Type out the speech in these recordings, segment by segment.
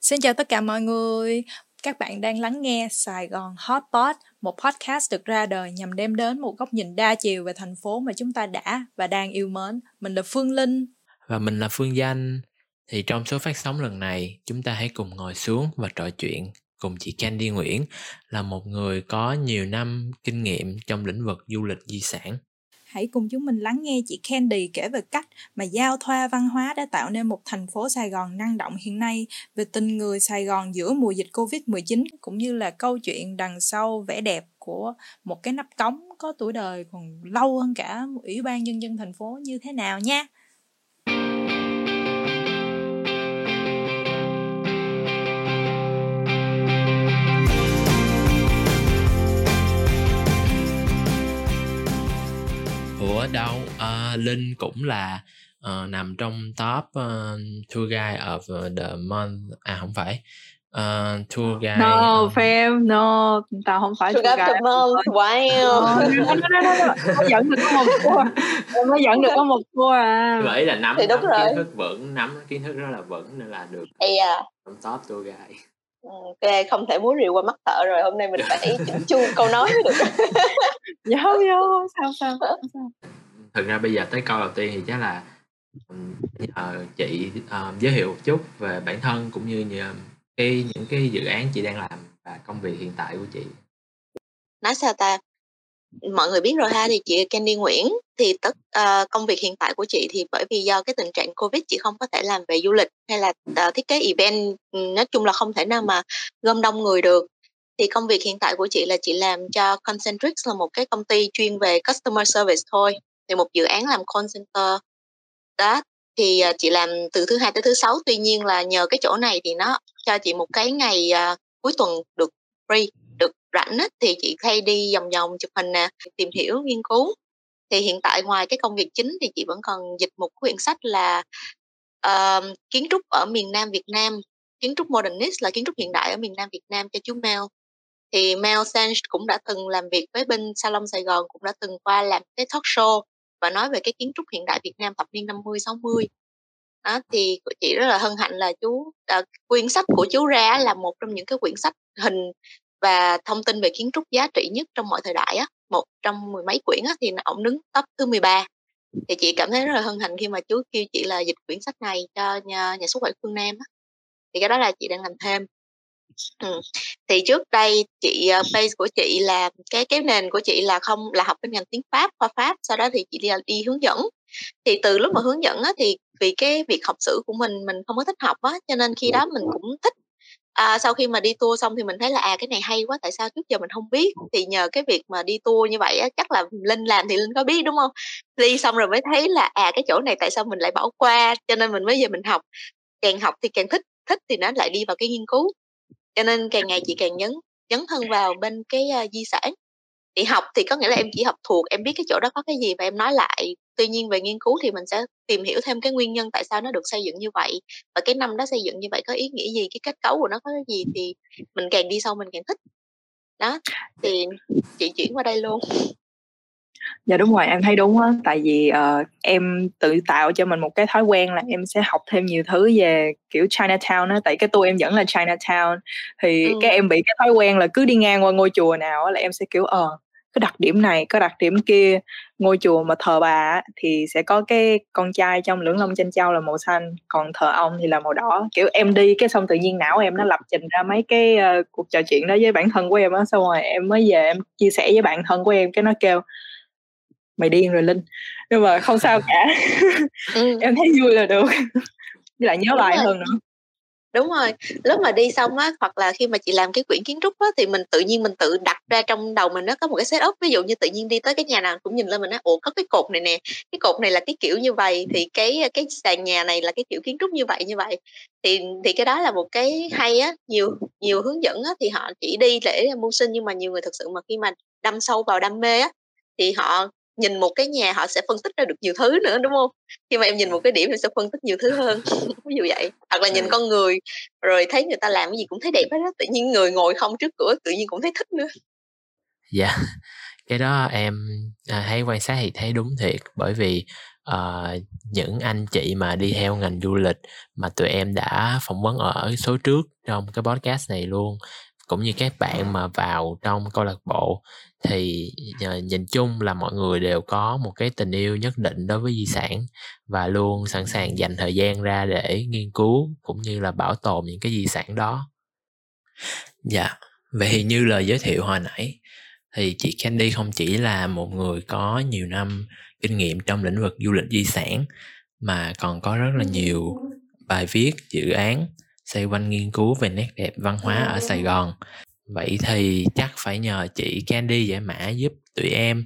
Xin chào tất cả mọi người. Các bạn đang lắng nghe Sài Gòn Hot Pot, một podcast được ra đời nhằm đem đến một góc nhìn đa chiều về thành phố mà chúng ta đã và đang yêu mến. Mình là Phương Linh. Và mình là Phương Danh. Thì trong số phát sóng lần này, chúng ta hãy cùng ngồi xuống và trò chuyện cùng chị Candy Nguyễn là một người có nhiều năm kinh nghiệm trong lĩnh vực du lịch di sản. Hãy cùng chúng mình lắng nghe chị Candy kể về cách mà giao thoa văn hóa đã tạo nên một thành phố Sài Gòn năng động hiện nay, về tình người Sài Gòn giữa mùa dịch Covid-19 cũng như là câu chuyện đằng sau vẻ đẹp của một cái nắp cống có tuổi đời còn lâu hơn cả Ủy ban Nhân dân thành phố như thế nào nha. Đâu. À, Linh cũng là uh, nằm trong top uh, tour guide of the month. À không phải. Uh, tour guide no uh, fam no. Tao không phải tour guide of the month wow. Mới dẫn được có một tour. Mới dẫn được có một tour à. Vậy là nắm, thì đúng nắm rồi. kiến thức vững nắm kiến thức rất là vững nên là được à trong top tour guide. Ok, không thể múa rượu qua mắt thợ rồi. Hôm nay mình phải chỉnh chu câu nói mới được vô vô sao? Sao sao thực ra bây giờ tới câu đầu tiên thì chắc là nhờ chị uh, giới thiệu một chút về bản thân cũng như nhờ cái những cái dự án chị đang làm và công việc hiện tại của chị. Nói sao ta? Mọi người biết rồi ha thì chị Candy Nguyễn thì tất uh, công việc hiện tại của chị thì bởi vì do cái tình trạng Covid chị không có thể làm về du lịch hay là uh, thiết kế event nói chung là không thể nào mà gom đông người được. Thì công việc hiện tại của chị là chị làm cho Concentrix là một cái công ty chuyên về customer service thôi thì một dự án làm call center. Đó thì à, chị làm từ thứ hai tới thứ sáu tuy nhiên là nhờ cái chỗ này thì nó cho chị một cái ngày uh, cuối tuần được free được rảnh ấy, thì chị hay đi vòng vòng chụp hình nè tìm hiểu nghiên cứu. Thì hiện tại ngoài cái công việc chính thì chị vẫn còn dịch một quyển sách là uh, kiến trúc ở miền Nam Việt Nam. Kiến trúc modernist là kiến trúc hiện đại ở miền Nam Việt Nam cho chú Mel. Thì Mel Sanch cũng đã từng làm việc với bên Salon Sài Gòn cũng đã từng qua làm cái talk show và nói về cái kiến trúc hiện đại Việt Nam thập niên 50 60 đó thì chị rất là hân hạnh là chú à, quyển sách của chú ra là một trong những cái quyển sách hình và thông tin về kiến trúc giá trị nhất trong mọi thời đại á một trong mười mấy quyển á thì ổng đứng top thứ 13 thì chị cảm thấy rất là hân hạnh khi mà chú kêu chị là dịch quyển sách này cho nhà, nhà xuất bản phương Nam á. Thì cái đó là chị đang làm thêm ừ. thì trước đây chị uh, base của chị là cái cái nền của chị là không là học bên ngành tiếng Pháp khoa Pháp sau đó thì chị đi, đi hướng dẫn. Thì từ lúc mà hướng dẫn á, thì vì cái việc học sử của mình mình không có thích học á cho nên khi đó mình cũng thích. À, sau khi mà đi tour xong thì mình thấy là à cái này hay quá tại sao trước giờ mình không biết? Thì nhờ cái việc mà đi tour như vậy á chắc là linh làm thì linh có biết đúng không? Đi xong rồi mới thấy là à cái chỗ này tại sao mình lại bỏ qua cho nên mình mới giờ mình học. Càng học thì càng thích thích thì nó lại đi vào cái nghiên cứu cho nên càng ngày chị càng nhấn dấn thân vào bên cái uh, di sản. Thì học thì có nghĩa là em chỉ học thuộc em biết cái chỗ đó có cái gì và em nói lại. Tuy nhiên về nghiên cứu thì mình sẽ tìm hiểu thêm cái nguyên nhân tại sao nó được xây dựng như vậy và cái năm đó xây dựng như vậy có ý nghĩa gì cái kết cấu của nó có cái gì thì mình càng đi sâu mình càng thích. Đó thì chị chuyển qua đây luôn dạ đúng rồi em thấy đúng á. Tại vì uh, em tự tạo cho mình một cái thói quen là em sẽ học thêm nhiều thứ về kiểu Chinatown á. Tại cái tour em dẫn là Chinatown. Thì ừ. cái em bị cái thói quen là cứ đi ngang qua ngôi chùa nào á là em sẽ kiểu ờ cái đặc điểm này có đặc điểm kia ngôi chùa mà thờ bà thì sẽ có cái con trai trong lưỡng long tranh châu là màu xanh còn thờ ông thì là màu đỏ. Kiểu em đi cái xong tự nhiên não em nó lập trình ra mấy cái uh, cuộc trò chuyện đó với bản thân của em á xong rồi em mới về em chia sẻ với bạn thân của em cái nó kêu mày điên rồi linh. Nhưng mà không sao cả. Ừ. em thấy vui là được. Với lại nhớ Đúng bài rồi. hơn nữa. Đúng rồi. Lúc mà đi xong á hoặc là khi mà chị làm cái quyển kiến trúc á thì mình tự nhiên mình tự đặt ra trong đầu mình nó có một cái setup. Ví dụ như tự nhiên đi tới cái nhà nào cũng nhìn lên mình nói ủa có cái cột này nè cái cột này là cái kiểu như vậy. Thì cái cái sàn nhà này là cái kiểu kiến trúc như vậy như vậy. Thì thì cái đó là một cái hay á. Nhiều nhiều hướng dẫn á thì họ chỉ đi để mưu sinh nhưng mà nhiều người thực sự mà khi mà đâm sâu vào đam mê á thì họ nhìn một cái nhà họ sẽ phân tích ra được nhiều thứ nữa đúng không khi mà em nhìn một cái điểm thì sẽ phân tích nhiều thứ hơn ví dụ vậy. Hoặc là nhìn Ừ. con người rồi thấy người ta làm cái gì cũng thấy đẹp hết á tự nhiên người ngồi không trước cửa tự nhiên cũng thấy thích nữa. Dạ cái đó em à, hay quan sát thì thấy đúng thiệt. Bởi vì uh, những anh chị mà đi theo ngành du lịch mà tụi em đã phỏng vấn ở số trước trong cái podcast này luôn cũng như các bạn mà vào trong câu lạc bộ, thì ờ, nhìn chung là mọi người đều có một cái tình yêu nhất định đối với di sản và luôn sẵn sàng dành thời gian ra để nghiên cứu cũng như là bảo tồn những cái di sản đó. Dạ vậy thì như lời giới thiệu hồi nãy, thì chị Candy không chỉ là một người có nhiều năm kinh nghiệm trong lĩnh vực du lịch di sản, mà còn có rất là nhiều bài viết, dự án xoay quanh nghiên cứu về nét đẹp văn hóa ở Sài Gòn. Vậy thì chắc phải nhờ chị Candy giải mã giúp tụi em.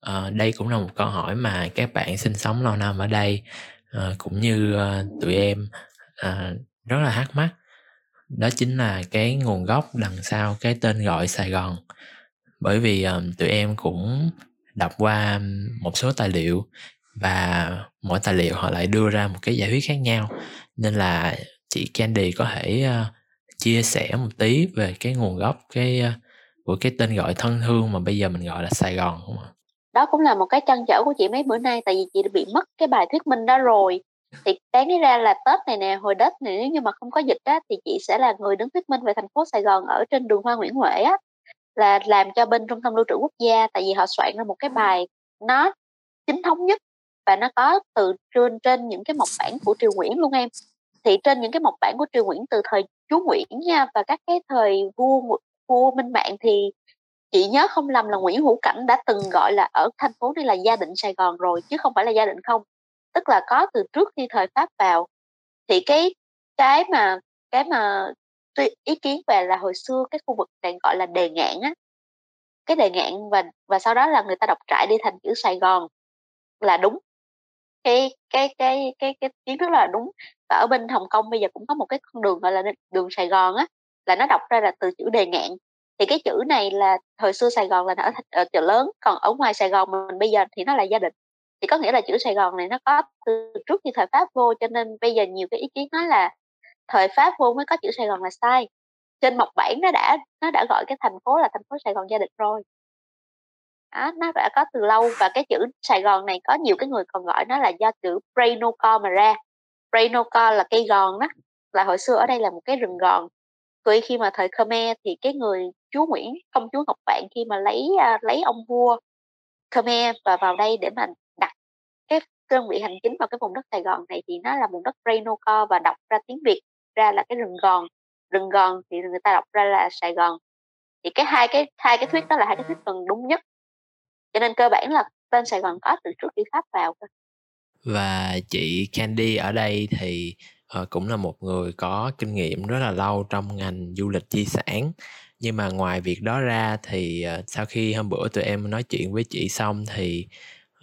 À, đây cũng là một câu hỏi mà các bạn sinh sống lâu năm ở đây à, cũng như à, tụi em à, rất là thắc mắc. Đó chính là cái nguồn gốc đằng sau cái tên gọi Sài Gòn. Bởi vì um, tụi em cũng đọc qua một số tài liệu và mỗi tài liệu họ lại đưa ra một cái giải thuyết khác nhau. Nên là chị Candy có thể uh, chia sẻ một tí về cái nguồn gốc cái uh, của cái tên gọi thân thương mà bây giờ mình gọi là Sài Gòn không ạ? Đó cũng là một cái trăn trở của chị mấy bữa nay tại vì chị đã bị mất cái bài thuyết minh đó rồi thì đáng lý ra là Tết này nè hồi Tết này nếu như mà không có dịch á thì chị sẽ là người đứng thuyết minh về thành phố Sài Gòn ở trên đường Hoa Nguyễn Huệ á là làm cho bên trung tâm lưu trữ quốc gia tại vì họ soạn ra một cái bài nó chính thống nhất và nó có từ trên trên những cái mộc bản của triều nguyễn luôn em thì trên những cái mộc bản của triều nguyễn từ thời chúa nguyễn nha và các cái thời vua vua minh mạng thì chị nhớ không lầm là nguyễn hữu cảnh đã từng gọi là ở thành phố này là gia định sài gòn rồi, chứ không phải là gia định không. Tức là có từ trước khi thời pháp vào. Thì cái cái mà cái mà ý kiến về là hồi xưa cái khu vực này gọi là đề ngạn á. Cái đề ngạn và và sau đó là người ta đọc trại đi thành chữ Sài Gòn là đúng cái cái cái cái cái kiến thức là đúng. Và ở bên Hồng Kông bây giờ cũng có một cái con đường gọi là đường Sài Gòn á là nó đọc ra là từ chữ đề ngạn. Thì cái chữ này là thời xưa Sài Gòn là ở, ở chợ lớn còn ở ngoài Sài Gòn mình bây giờ thì nó là gia đình. Thì có nghĩa là chữ Sài Gòn này nó có từ trước khi thời Pháp vô cho nên bây giờ nhiều cái ý kiến nói là thời Pháp vô mới có chữ Sài Gòn là sai. Trên mộc bản nó đã nó đã gọi cái thành phố là thành phố Sài Gòn gia đình rồi đó, nó đã có từ lâu và cái chữ Sài Gòn này có nhiều cái người còn gọi nó là do chữ Brainoco mà ra Brainoco là cây gòn đó là hồi xưa ở đây là một cái rừng gòn. Tuy khi mà thời Khmer thì cái người chúa Nguyễn công chúa Ngọc Vạn khi mà lấy uh, lấy ông vua Khmer và vào đây để mà đặt cái đơn vị hành chính vào cái vùng đất Sài Gòn này thì nó là vùng đất Brainoco và đọc ra tiếng Việt ra là cái rừng gòn. Rừng gòn thì người ta đọc ra là Sài Gòn. Thì cái hai cái hai cái thuyết đó là hai cái thuyết gần đúng nhất cho nên cơ bản là tên Sài Gòn có từ trước khi Pháp vào và chị Candy ở đây thì uh, cũng là một người có kinh nghiệm rất là lâu trong ngành du lịch di sản. Nhưng mà ngoài việc đó ra thì uh, sau khi hôm bữa tụi em nói chuyện với chị xong thì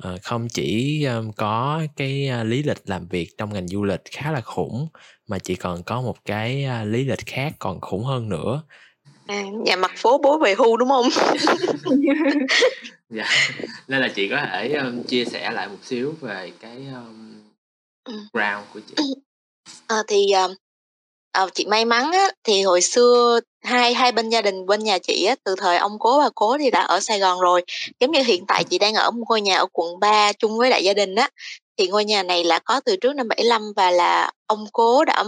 uh, không chỉ um, có cái uh, lý lịch làm việc trong ngành du lịch khá là khủng mà chị còn có một cái uh, lý lịch khác còn khủng hơn nữa. À, nhà mặt phố bố về hưu đúng không dạ nên là chị có thể um, chia sẻ lại một xíu về cái um, ground của chị à, thì uh, Ờ, chị may mắn á, thì hồi xưa hai hai bên gia đình bên nhà chị á, từ thời ông cố bà cố thì đã ở Sài Gòn rồi. Giống như hiện tại chị đang ở một ngôi nhà ở quận 3 chung với đại gia đình á. Thì ngôi nhà này là có từ trước năm 75 và là ông cố đã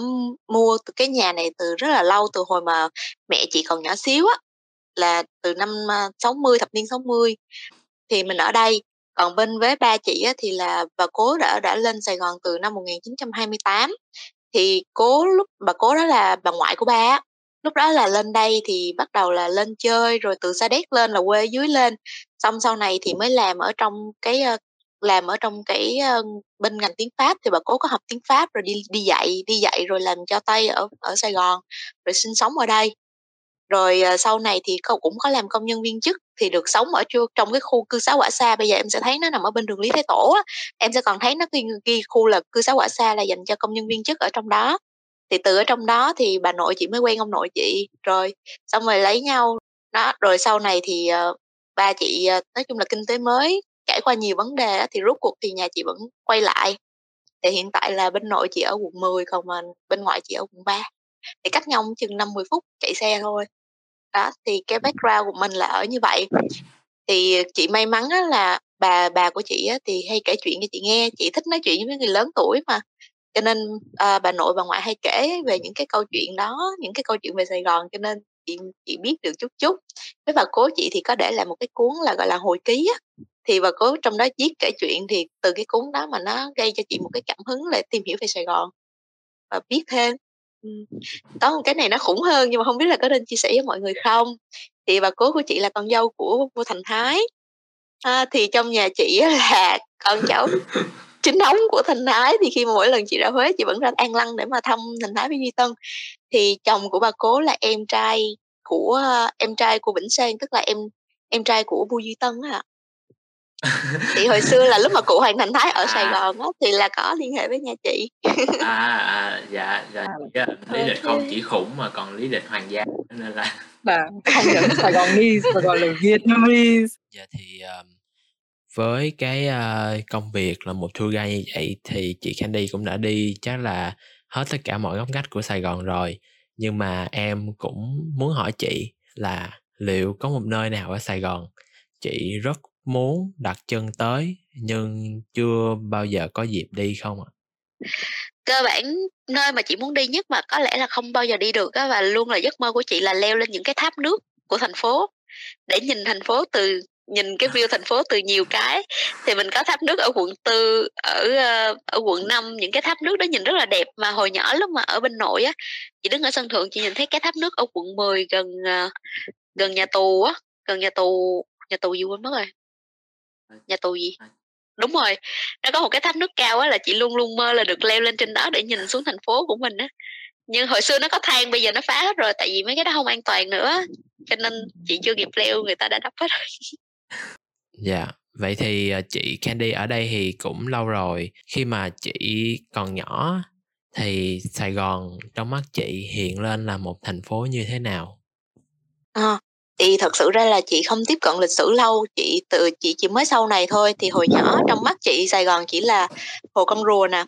mua từ cái nhà này từ rất là lâu từ hồi mà mẹ chị còn nhỏ xíu á là từ năm à, 60 thập niên 60 thì mình ở đây. Còn bên với ba chị á, thì là bà cố đã đã lên Sài Gòn từ năm 1928 thì cố lúc bà cố đó là bà ngoại của ba lúc đó là lên đây thì bắt đầu là lên chơi rồi từ sa đéc lên là quê dưới lên. Xong sau này thì mới làm ở trong cái ờ, làm ở trong cái ờ, bên ngành tiếng pháp thì bà cố có học tiếng pháp rồi đi đi dạy đi dạy rồi làm cho tay ở ở sài gòn rồi sinh sống ở đây rồi ờ, sau này thì cậu cũng có làm công nhân viên chức thì được sống ở trong cái khu cư xá quả xa bây giờ em sẽ thấy nó nằm ở bên đường lý thái tổ á. Em sẽ còn thấy nó ghi, ghi khu là cư xá quả xa là dành cho công nhân viên chức ở trong đó. Thì từ ở trong đó thì bà nội chị mới quen ông nội chị. Rồi xong rồi lấy nhau. Đó rồi sau này thì uh, ba chị uh, nói chung là kinh tế mới trải qua nhiều vấn đề đó, thì rốt cuộc thì nhà chị vẫn quay lại. Thì hiện tại là bên nội chị ở quận 10 còn mà bên ngoại chị ở quận 3 thì cách nhau chừng 50 phút chạy xe thôi đó thì cái background của mình là ở như vậy. Thì ờ, chị may mắn là bà bà của chị á, thì hay kể chuyện cho chị nghe chị thích nói chuyện với người lớn tuổi mà. Cho nên à, bà nội bà ngoại hay kể về những cái câu chuyện đó những cái câu chuyện về Sài Gòn cho nên chị chị biết được chút chút. Với bà cố chị thì có để lại một cái cuốn là gọi là hồi ký á. Thì bà cố trong đó viết kể chuyện thì từ cái cuốn đó mà nó gây cho chị một cái cảm hứng để tìm hiểu về Sài Gòn. Và biết thêm có một cái này nó khủng hơn nhưng mà không biết là có nên chia sẻ với mọi người không? Thì bà cố của chị là con dâu của vua Thành Thái. À, thì trong nhà chị là con cháu chính thống của Thành Thái thì khi mà mỗi lần chị ra Huế chị vẫn ra An Lăng để mà thăm Thành Thái với Duy Tân. Thì chồng của bà cố là em trai của em trai của Vĩnh Sang tức là em em trai của vua Duy Tân à thì hồi xưa là lúc mà cụ Hoàng Thành Thái ở Sài à. Gòn á thì là có liên hệ với nhà chị. À, à dạ dạ à, lý lịch không chỉ khủng mà còn lý lịch hoàng gia nên là là không những Sài Gòn Gòn mà còn là Vietnamese. Dạ thì um, với cái uh, công việc là một tour guide như vậy thì chị Candy cũng đã đi chắc là hết tất cả mọi góc ngách của Sài Gòn rồi. Nhưng mà em cũng muốn hỏi chị là liệu có một nơi nào ở Sài Gòn chị rất muốn đặt chân tới nhưng chưa bao giờ có dịp đi không ạ? Cơ bản nơi mà chị muốn đi nhất mà có lẽ là không bao giờ đi được á, và luôn là giấc mơ của chị là leo lên những cái tháp nước của thành phố. Để nhìn thành phố từ, nhìn cái view thành phố từ nhiều cái, thì mình có tháp nước ở quận tư, ở ờ, ở quận 5 những cái tháp nước đó nhìn rất là đẹp. Mà hồi nhỏ lúc mà ở bên nội á, chị đứng ở sân thượng chị nhìn thấy cái tháp nước ở quận 10 gần ờ, gần nhà tù á, gần nhà tù nhà tù gì quên mất rồi nhà tù gì? Đúng rồi nó có một cái tháp nước cao á là chị luôn luôn mơ là được leo lên trên đó để nhìn xuống thành phố của mình á. Nhưng hồi xưa nó có thang bây giờ nó phá hết rồi tại vì mấy cái đó không an toàn nữa cho nên chị chưa kịp leo người ta đã đắp hết rồi. Dạ vậy thì à, chị Candy ở đây thì cũng lâu rồi. Khi mà chị còn nhỏ thì Sài Gòn trong mắt chị hiện lên là một thành phố như thế nào? À, thì thật sự ra là chị không tiếp cận lịch sử lâu, chị từ, chị chỉ mới sau này thôi. Thì hồi nhỏ trong mắt chị Sài Gòn chỉ là hồ con rùa nè,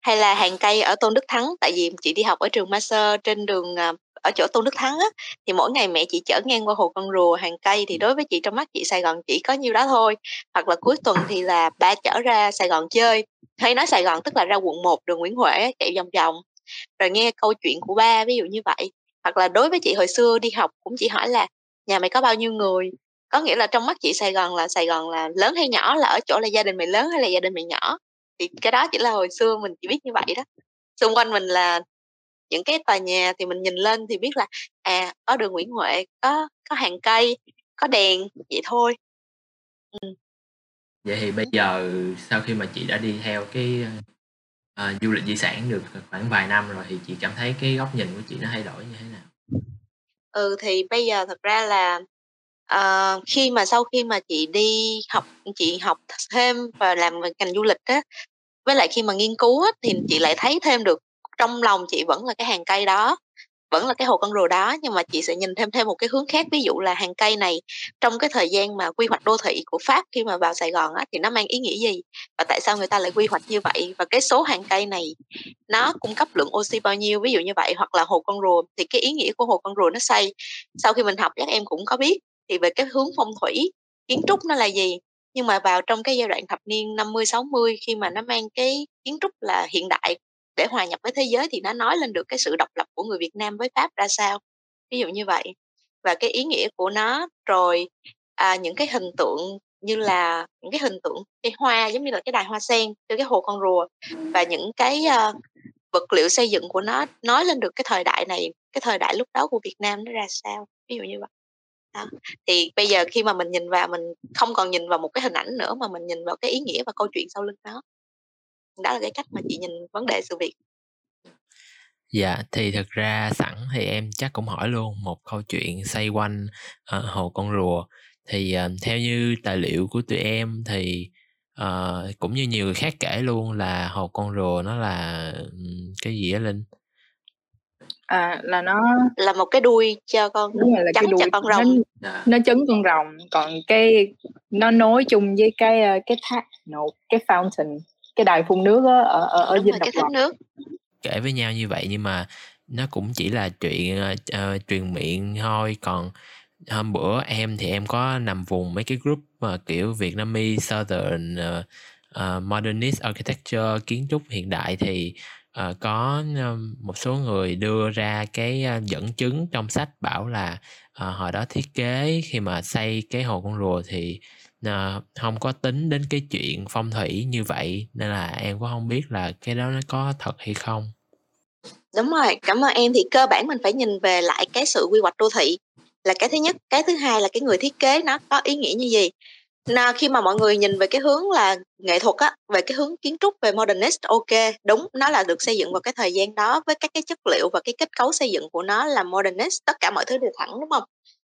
hay là hàng cây ở Tôn Đức Thắng. Tại vì chị đi học ở trường Master trên đường à, ở chỗ Tôn Đức Thắng á, thì mỗi ngày mẹ chị chở ngang qua hồ con rùa, hàng cây. Thì đối với chị trong mắt chị Sài Gòn chỉ có nhiêu đó thôi. Hoặc là cuối tuần thì là ba chở ra Sài Gòn chơi. Hay nói Sài Gòn tức là ra quận 1 đường Nguyễn Huệ chạy vòng vòng. Rồi nghe câu chuyện của ba ví dụ như vậy. Hoặc là đối với chị hồi xưa đi học cũng chỉ hỏi là nhà mày có bao nhiêu người? Có nghĩa là trong mắt chị Sài Gòn là Sài Gòn là lớn hay nhỏ là ở chỗ là gia đình mày lớn hay là gia đình mày nhỏ? Thì cái đó chỉ là hồi xưa mình chỉ biết như vậy đó. Xung quanh mình là những cái tòa nhà thì mình nhìn lên thì biết là à có đường Nguyễn Huệ có có hàng cây có đèn vậy thôi. Ừ. vậy thì bây giờ sau khi mà chị đã đi theo cái uh, du lịch di sản được khoảng vài năm rồi thì chị cảm thấy cái góc nhìn của chị nó thay đổi như thế nào? Ừ thì bây giờ thật ra là uh, khi mà sau khi mà chị đi học chị học thêm và làm về ngành du lịch á với lại khi mà nghiên cứu á, thì chị lại thấy thêm được trong lòng chị vẫn là cái hàng cây đó vẫn là cái hồ con rùa đó nhưng mà chị sẽ nhìn thêm thêm một cái hướng khác. Ví dụ là hàng cây này trong cái thời gian mà quy hoạch đô thị của Pháp khi mà vào Sài Gòn á, thì nó mang ý nghĩa gì? Và tại sao người ta lại quy hoạch như vậy? Và cái số hàng cây này nó cung cấp lượng oxy bao nhiêu? Ví dụ như vậy. Hoặc là hồ con rùa thì cái ý nghĩa của hồ con rùa nó xây. Sau khi mình học các em cũng có biết. Thì về cái hướng phong thủy kiến trúc nó là gì? Nhưng mà vào trong cái giai đoạn thập niên 50 60 khi mà nó mang cái kiến trúc là hiện đại để hòa nhập với thế giới thì nó nói lên được cái sự độc lập của người Việt Nam với Pháp ra sao? Ví dụ như vậy. Và cái ý nghĩa của nó rồi à, những cái hình tượng như là những cái hình tượng cái hoa giống như là cái đài hoa sen cái hồ con rùa và những cái uh, vật liệu xây dựng của nó nói lên được cái thời đại này cái thời đại lúc đó của Việt Nam nó ra sao? Ví dụ như vậy. Đó. thì bây giờ khi mà mình nhìn vào mình không còn nhìn vào một cái hình ảnh nữa mà mình nhìn vào cái ý nghĩa và câu chuyện sau lưng đó đó là cái cách mà chị nhìn vấn đề sự việc Dạ, thì thực ra sẵn thì em chắc cũng hỏi luôn một câu chuyện xoay quanh uh, hồ con rùa. Thì uh, theo như tài liệu của tụi em thì uh, cũng như nhiều người khác kể luôn là hồ con rùa nó là cái gì á Linh? À là nó là một cái đuôi cho con đúng rồi là cái đuôi con rồng. Nó, nó chấn con rồng, còn cái nó nối chung với cái cái thác nột cái fountain cái đài phun nước á, ở ở ở dinh độc lập. nước. Kể với nhau như vậy nhưng mà nó cũng chỉ là chuyện uh, truyền miệng thôi. Còn hôm bữa em thì em có nằm vùng mấy cái group mà kiểu Vietnamese Southern uh, uh, Modernist Architecture kiến trúc hiện đại thì uh, có một số người đưa ra cái dẫn chứng trong sách bảo là uh, hồi đó thiết kế khi mà xây cái hồ con rùa thì à, không có tính đến cái chuyện phong thủy như vậy nên là em cũng không biết là cái đó nó có thật hay không. Đúng rồi cảm ơn em. Thì cơ bản mình phải nhìn về lại cái sự quy hoạch đô thị là cái thứ nhất. Cái thứ hai là cái người thiết kế nó có ý nghĩa như gì. Nào, khi mà mọi người nhìn về cái hướng là nghệ thuật á về cái hướng kiến trúc về modernist ok đúng nó là được xây dựng vào cái thời gian đó với các cái chất liệu và cái kết cấu xây dựng của nó là modernist tất cả mọi thứ đều thẳng đúng không?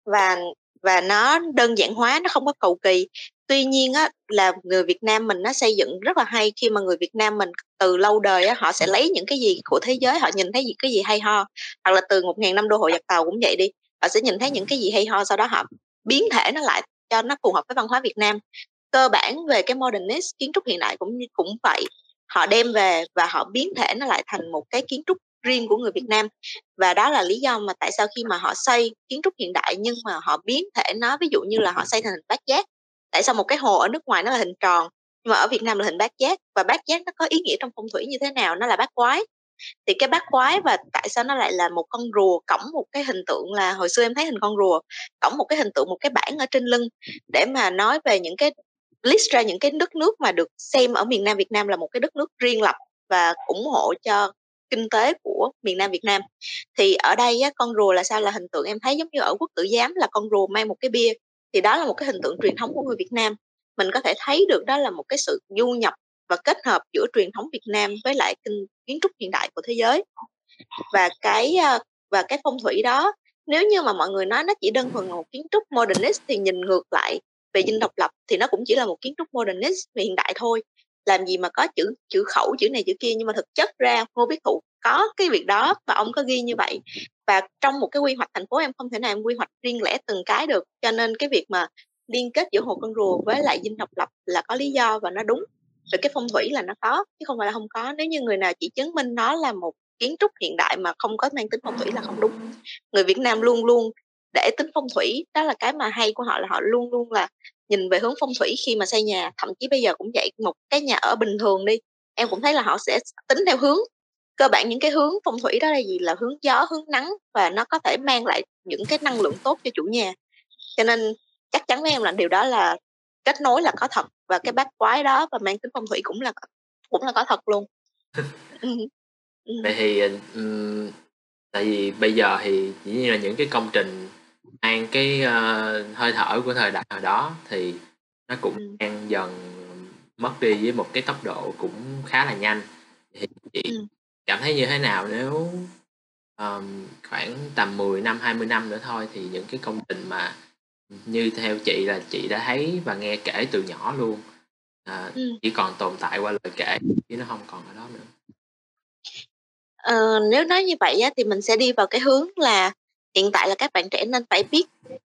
Và và nó đơn giản hóa, nó không có cầu kỳ. Tuy nhiên á, là người Việt Nam mình nó xây dựng rất là hay khi mà người Việt Nam mình từ lâu đời á, họ sẽ lấy những cái gì của thế giới, họ nhìn thấy gì, cái gì hay ho. Hoặc là từ một ngàn năm đô hội giặc tàu cũng vậy đi, họ sẽ nhìn thấy những cái gì hay ho, sau đó họ biến thể nó lại cho nó phù hợp với văn hóa Việt Nam. Cơ bản về cái modernist kiến trúc hiện đại cũng cũng vậy. Họ đem về và họ biến thể nó lại thành một cái kiến trúc riêng của người Việt Nam. Và đó là lý do mà tại sao khi mà họ xây kiến trúc hiện đại nhưng mà họ biến thể nó, ví dụ như là họ xây thành hình bát giác. Tại sao một cái hồ ở nước ngoài nó là hình tròn, nhưng mà ở Việt Nam là hình bát giác? Và bát giác nó có ý nghĩa trong phong thủy như thế nào? Nó là bát quái. Thì cái bát quái và tại sao nó lại là một con rùa cõng một cái hình tượng là hồi xưa em thấy hình con rùa cõng một cái hình tượng, một cái bảng ở trên lưng để mà nói về những cái, list ra những cái đất nước mà được xem ở miền Nam Việt Nam là một cái đất nước riêng lập và ủng hộ cho kinh tế của miền Nam Việt Nam. Thì ở đây á, con rùa là sao? Là hình tượng em thấy giống như ở quốc tử giám là con rùa mang một cái bia. Thì đó là một cái hình tượng truyền thống của người Việt Nam. Mình có thể thấy được đó là một cái sự du nhập và kết hợp giữa truyền thống Việt Nam với lại kinh, kiến trúc hiện đại của thế giới. Và cái à, và cái phong thủy đó nếu như mà mọi người nói nó chỉ đơn thuần là một kiến trúc modernist thì nhìn ngược lại về dinh độc lập thì nó cũng chỉ là một kiến trúc modernist hiện đại thôi làm gì mà có chữ chữ khẩu, chữ này, chữ kia, nhưng mà thực chất ra ngô biết thụ có cái việc đó và ông có ghi như vậy. Và trong một cái quy hoạch thành phố em không thể nào em quy hoạch riêng lẻ từng cái được, cho nên cái việc mà liên kết giữa hồ con rùa với lại dinh độc lập là có lý do và nó đúng. Rồi cái phong thủy là nó có, chứ không phải là không có. Nếu như người nào chỉ chứng minh nó là một kiến trúc hiện đại mà không có mang tính phong thủy là không đúng. Người Việt Nam luôn luôn để tính phong thủy, đó là cái mà hay của họ là họ luôn luôn là nhìn về hướng phong thủy khi mà xây nhà thậm chí bây giờ cũng vậy một cái nhà ở bình thường đi em cũng thấy là họ sẽ tính theo hướng cơ bản những cái hướng phong thủy đó là gì là hướng gió hướng nắng và nó có thể mang lại những cái năng lượng tốt cho chủ nhà cho nên chắc chắn với em là điều đó là kết nối là có thật và cái bát quái đó và mang tính phong thủy cũng là cũng là có thật luôn ừ. Ừ. vậy thì um, tại vì bây giờ thì dĩ nhiên là những cái công trình mang cái uh, hơi thở của thời đại hồi đó thì nó cũng ừ. đang dần mất đi với một cái tốc độ cũng khá là nhanh thì chị ừ. cảm thấy như thế nào nếu um, khoảng tầm 10 năm 20 năm nữa thôi thì những cái công trình mà như theo chị là chị đã thấy và nghe kể từ nhỏ luôn à, ừ. chỉ còn tồn tại qua lời kể chứ nó không còn ở đó nữa ờ, nếu nói như vậy á, thì mình sẽ đi vào cái hướng là hiện tại là các bạn trẻ nên phải biết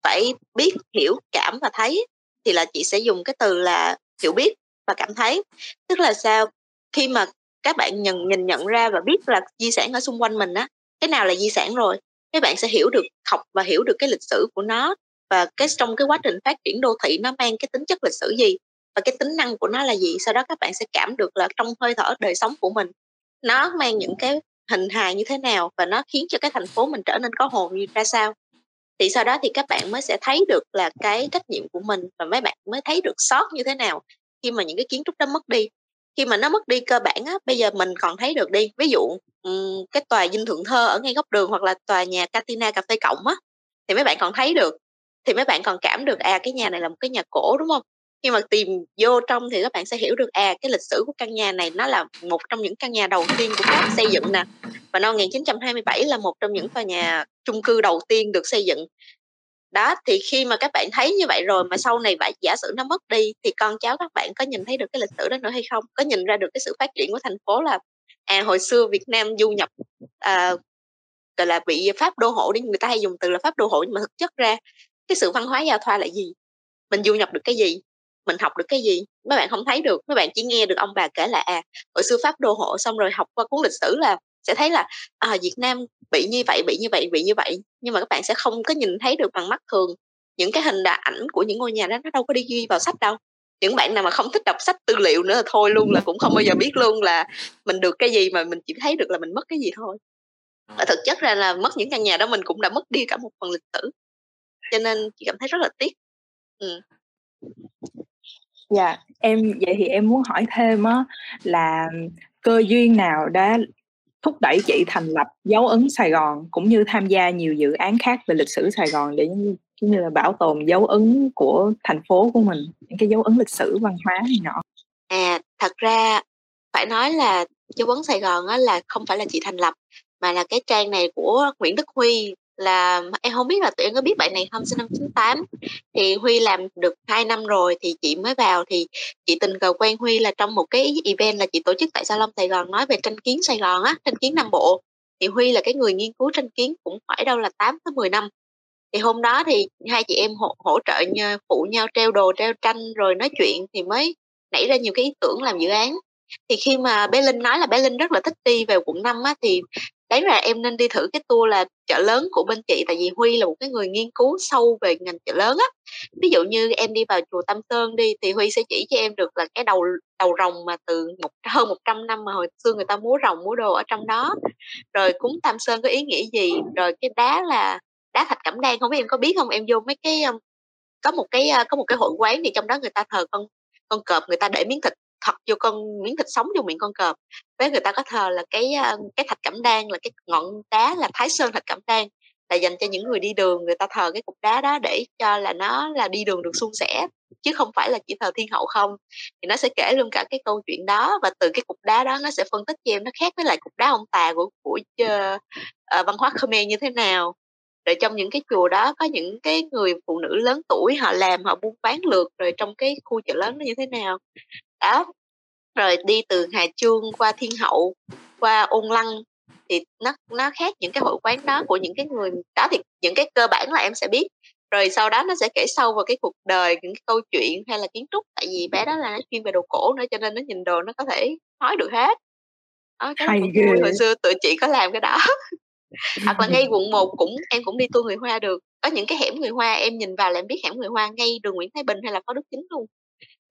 phải biết hiểu, cảm và thấy. Thì là chị sẽ dùng cái từ là hiểu biết và cảm thấy. Tức là sao? Khi mà các bạn nhận, nhìn nhận ra và biết là di sản ở xung quanh mình á, cái nào là di sản rồi? Các bạn sẽ hiểu được, học và hiểu được cái lịch sử của nó và cái trong cái quá trình phát triển đô thị nó mang cái tính chất lịch sử gì và cái tính năng của nó là gì. Sau đó các bạn sẽ cảm được là trong hơi thở đời sống của mình, nó mang những cái hình hài như thế nào và nó khiến cho cái thành phố mình trở nên có hồn như ra sao? Thì sau đó thì các bạn mới sẽ thấy được là cái trách nhiệm của mình và mấy bạn mới thấy được sót như thế nào khi mà những cái kiến trúc đó mất đi. Khi mà nó mất đi cơ bản á bây giờ mình còn thấy được đi. Ví dụ um, cái tòa dinh thượng thơ ở ngay góc đường hoặc là tòa nhà Katina cà phê cộng á thì mấy bạn còn thấy được. Thì mấy bạn còn cảm được à cái nhà này là một cái nhà cổ đúng không? Khi mà tìm vô trong thì các bạn sẽ hiểu được à cái lịch sử của căn nhà này nó là một trong những căn nhà đầu tiên của Pháp xây dựng nè. Và năm 1927 là một trong những tòa nhà chung cư đầu tiên được xây dựng. Đó thì khi mà các bạn thấy như vậy rồi mà sau này vậy giả sử nó mất đi thì con cháu các bạn có nhìn thấy được cái lịch sử đó nữa hay không? Có nhìn ra được cái sự phát triển của thành phố là à hồi xưa Việt Nam du nhập à, gọi là bị pháp đô hộ đi người ta hay dùng từ là pháp đô hộ nhưng mà thực chất ra cái sự văn hóa giao thoa là gì? Mình du nhập được cái gì? Mình học được cái gì? Mấy bạn không thấy được mấy bạn chỉ nghe được ông bà kể là à hồi xưa pháp đô hộ xong rồi học qua cuốn lịch sử là sẽ thấy là à, Việt Nam bị như vậy bị như vậy bị như vậy. Nhưng mà các bạn sẽ không có nhìn thấy được bằng mắt thường những cái hình ảnh của những ngôi nhà đó nó đâu có đi ghi vào sách đâu. Những bạn nào mà không thích đọc sách tư liệu nữa là thôi luôn là cũng không bao giờ biết luôn là mình được cái gì mà mình chỉ thấy được là mình mất cái gì thôi. Và thực chất ra là mất những căn nhà đó mình cũng đã mất đi cả một phần lịch sử. Cho nên chị cảm thấy rất là tiếc. Ừ. dạ. Yeah, em vậy thì em muốn hỏi thêm á là cơ duyên nào đã thúc đẩy chị thành lập dấu ấn Sài Gòn cũng như tham gia nhiều dự án khác về lịch sử Sài Gòn để giống như là bảo tồn dấu ấn của thành phố của mình những cái dấu ấn lịch sử văn hóa này nọ? À thật ra phải nói là dấu ấn Sài Gòn á là không phải là chị thành lập mà là cái trang này của Nguyễn Đức Huy là em không biết là tụi em có biết bạn này không sinh năm 98 thì Huy làm được 2 năm rồi thì chị mới vào thì chị tình cờ quen Huy là trong một cái event là chị tổ chức tại Salon Sài Gòn nói về tranh kiến Sài Gòn á tranh kiến Nam Bộ. Thì Huy là cái người nghiên cứu tranh kiến cũng phải đâu là 8 tới 10 năm. Thì hôm đó thì hai chị em hỗ, hỗ trợ nhau, phụ nhau treo đồ treo tranh rồi nói chuyện thì mới nảy ra nhiều cái ý tưởng làm dự án thì khi mà bé Linh nói là bé Linh rất là thích đi về quận 5 á, thì đấy là em nên đi thử cái tour là chợ lớn của bên chị, tại vì Huy là một cái người nghiên cứu sâu về ngành chợ lớn á. Ví dụ như em đi vào chùa Tam Sơn đi, thì Huy sẽ chỉ cho em được là cái đầu đầu rồng mà từ một, hơn 100 năm mà hồi xưa người ta múa rồng, múa đồ ở trong đó. Rồi cúng Tam Sơn có ý nghĩa gì? Rồi cái đá là, đá thạch cẩm đan, không biết em có biết không? Em vô mấy cái um, có một cái ờ, có một cái hội quán thì trong đó người ta thờ con con cọp người ta để miếng thịt thật vô con miếng thịt sống vô miệng con cọp. Với người ta có thờ là cái cái thạch cẩm đan là cái ngọn đá là thái sơn thạch cẩm đan là dành cho những người đi đường người ta thờ cái cục đá đó để cho là nó là đi đường được suôn sẻ chứ không phải là chỉ thờ thiên hậu không. Thì nó sẽ kể luôn cả cái câu chuyện đó và từ cái cục đá đó nó sẽ phân tích cho em nó khác với lại cục đá ông tà của của uh, uh, văn hóa Khmer như thế nào. Rồi trong những cái chùa đó có những cái người phụ nữ lớn tuổi họ làm họ buôn bán lượt rồi trong cái khu chợ lớn nó như thế nào đó. Rồi đi từ Hà Chương qua Thiên Hậu qua Ôn Lăng thì nó nó khác những cái hội quán đó của những cái người đó thì những cái cơ bản là em sẽ biết. Rồi sau đó nó sẽ kể sâu vào cái cuộc đời những cái câu chuyện hay là kiến trúc tại vì bé đó là nó chuyên về đồ cổ nữa cho nên nó nhìn đồ nó có thể nói được hết. Đó, cái Hay ghê. hồi xưa tụi chị có làm cái đó. Hoặc là ngay quận 1 cũng em cũng đi tour người Hoa được. Có những cái hẻm người Hoa em nhìn vào là em biết hẻm người Hoa ngay đường Nguyễn Thái Bình hay là Phó Đức Chính luôn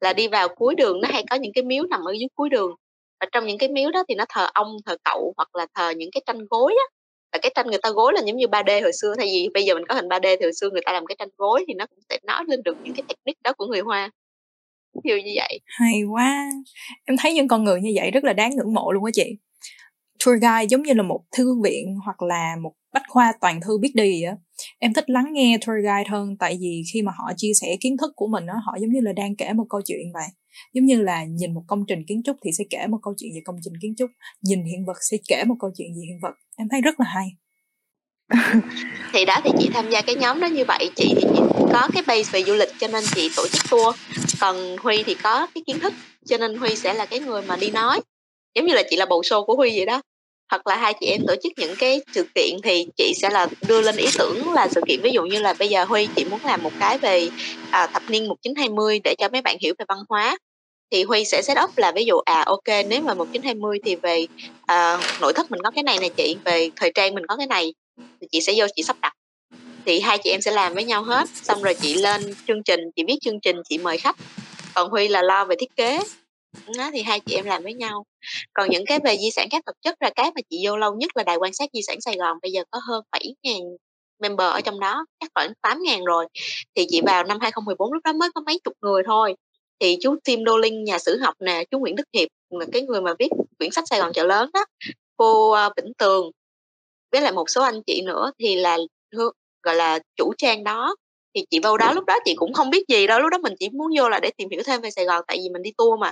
là đi vào cuối đường nó hay có những cái miếu nằm ở dưới cuối đường. Và trong những cái miếu đó thì nó thờ ông, thờ cậu hoặc là thờ những cái tranh gối á. Là cái tranh người ta gối là giống như 3D hồi xưa, thay vì bây giờ mình có hình 3D thì hồi xưa người ta làm cái tranh gối thì nó cũng sẽ nói lên được những cái technique đó của người Hoa. Kiểu như vậy. Hay quá. Em thấy những con người như vậy rất là đáng ngưỡng mộ luôn á chị. Tour guide giống như là một thư viện hoặc là một bách khoa toàn thư biết đi á. Em thích lắng nghe tour guide hơn, tại vì khi mà họ chia sẻ kiến thức của mình á, họ giống như là đang kể một câu chuyện vậy. Giống như là nhìn một công trình kiến trúc thì sẽ kể một câu chuyện về công trình kiến trúc, nhìn hiện vật sẽ kể một câu chuyện về hiện vật. Em thấy rất là hay. Thì đó, thì chị tham gia cái nhóm đó như vậy, chị thì chị có cái base về du lịch cho nên chị tổ chức tour. Còn huy thì có cái kiến thức, cho nên huy sẽ là cái người mà đi nói. Giống như là chị là bầu show của huy vậy đó hoặc là hai chị em tổ chức những cái sự kiện thì chị sẽ là đưa lên ý tưởng là sự kiện. Ví dụ như là bây giờ Huy chị muốn làm một cái về à, thập niên 1920 để cho mấy bạn hiểu về văn hóa thì Huy sẽ set up là ví dụ à ok nếu mà 1920 thì về à, nội thất mình có cái này này chị về thời trang mình có cái này thì chị sẽ vô chị sắp đặt. Thì hai chị em sẽ làm với nhau hết xong rồi chị lên chương trình chị viết chương trình chị mời khách. Còn Huy là lo về thiết kế đó, thì hai chị em làm với nhau. Còn những cái về di sản các vật chất là cái mà chị vô lâu nhất là đài quan sát di sản Sài Gòn bây giờ có hơn 7 ngàn member ở trong đó chắc khoảng 8 ngàn rồi. Thì chị vào năm 2014 lúc đó mới có mấy chục người thôi. Thì chú Tim Đô Linh nhà sử học nè chú Nguyễn Đức Hiệp là cái người mà viết quyển sách Sài Gòn chợ lớn đó. Cô ờ, Vĩnh Tường với lại một số anh chị nữa thì là gọi là chủ trang đó thì chị vào đó lúc đó chị cũng không biết gì đâu, lúc đó mình chỉ muốn vô là để tìm hiểu thêm về Sài Gòn, tại vì mình đi tour mà.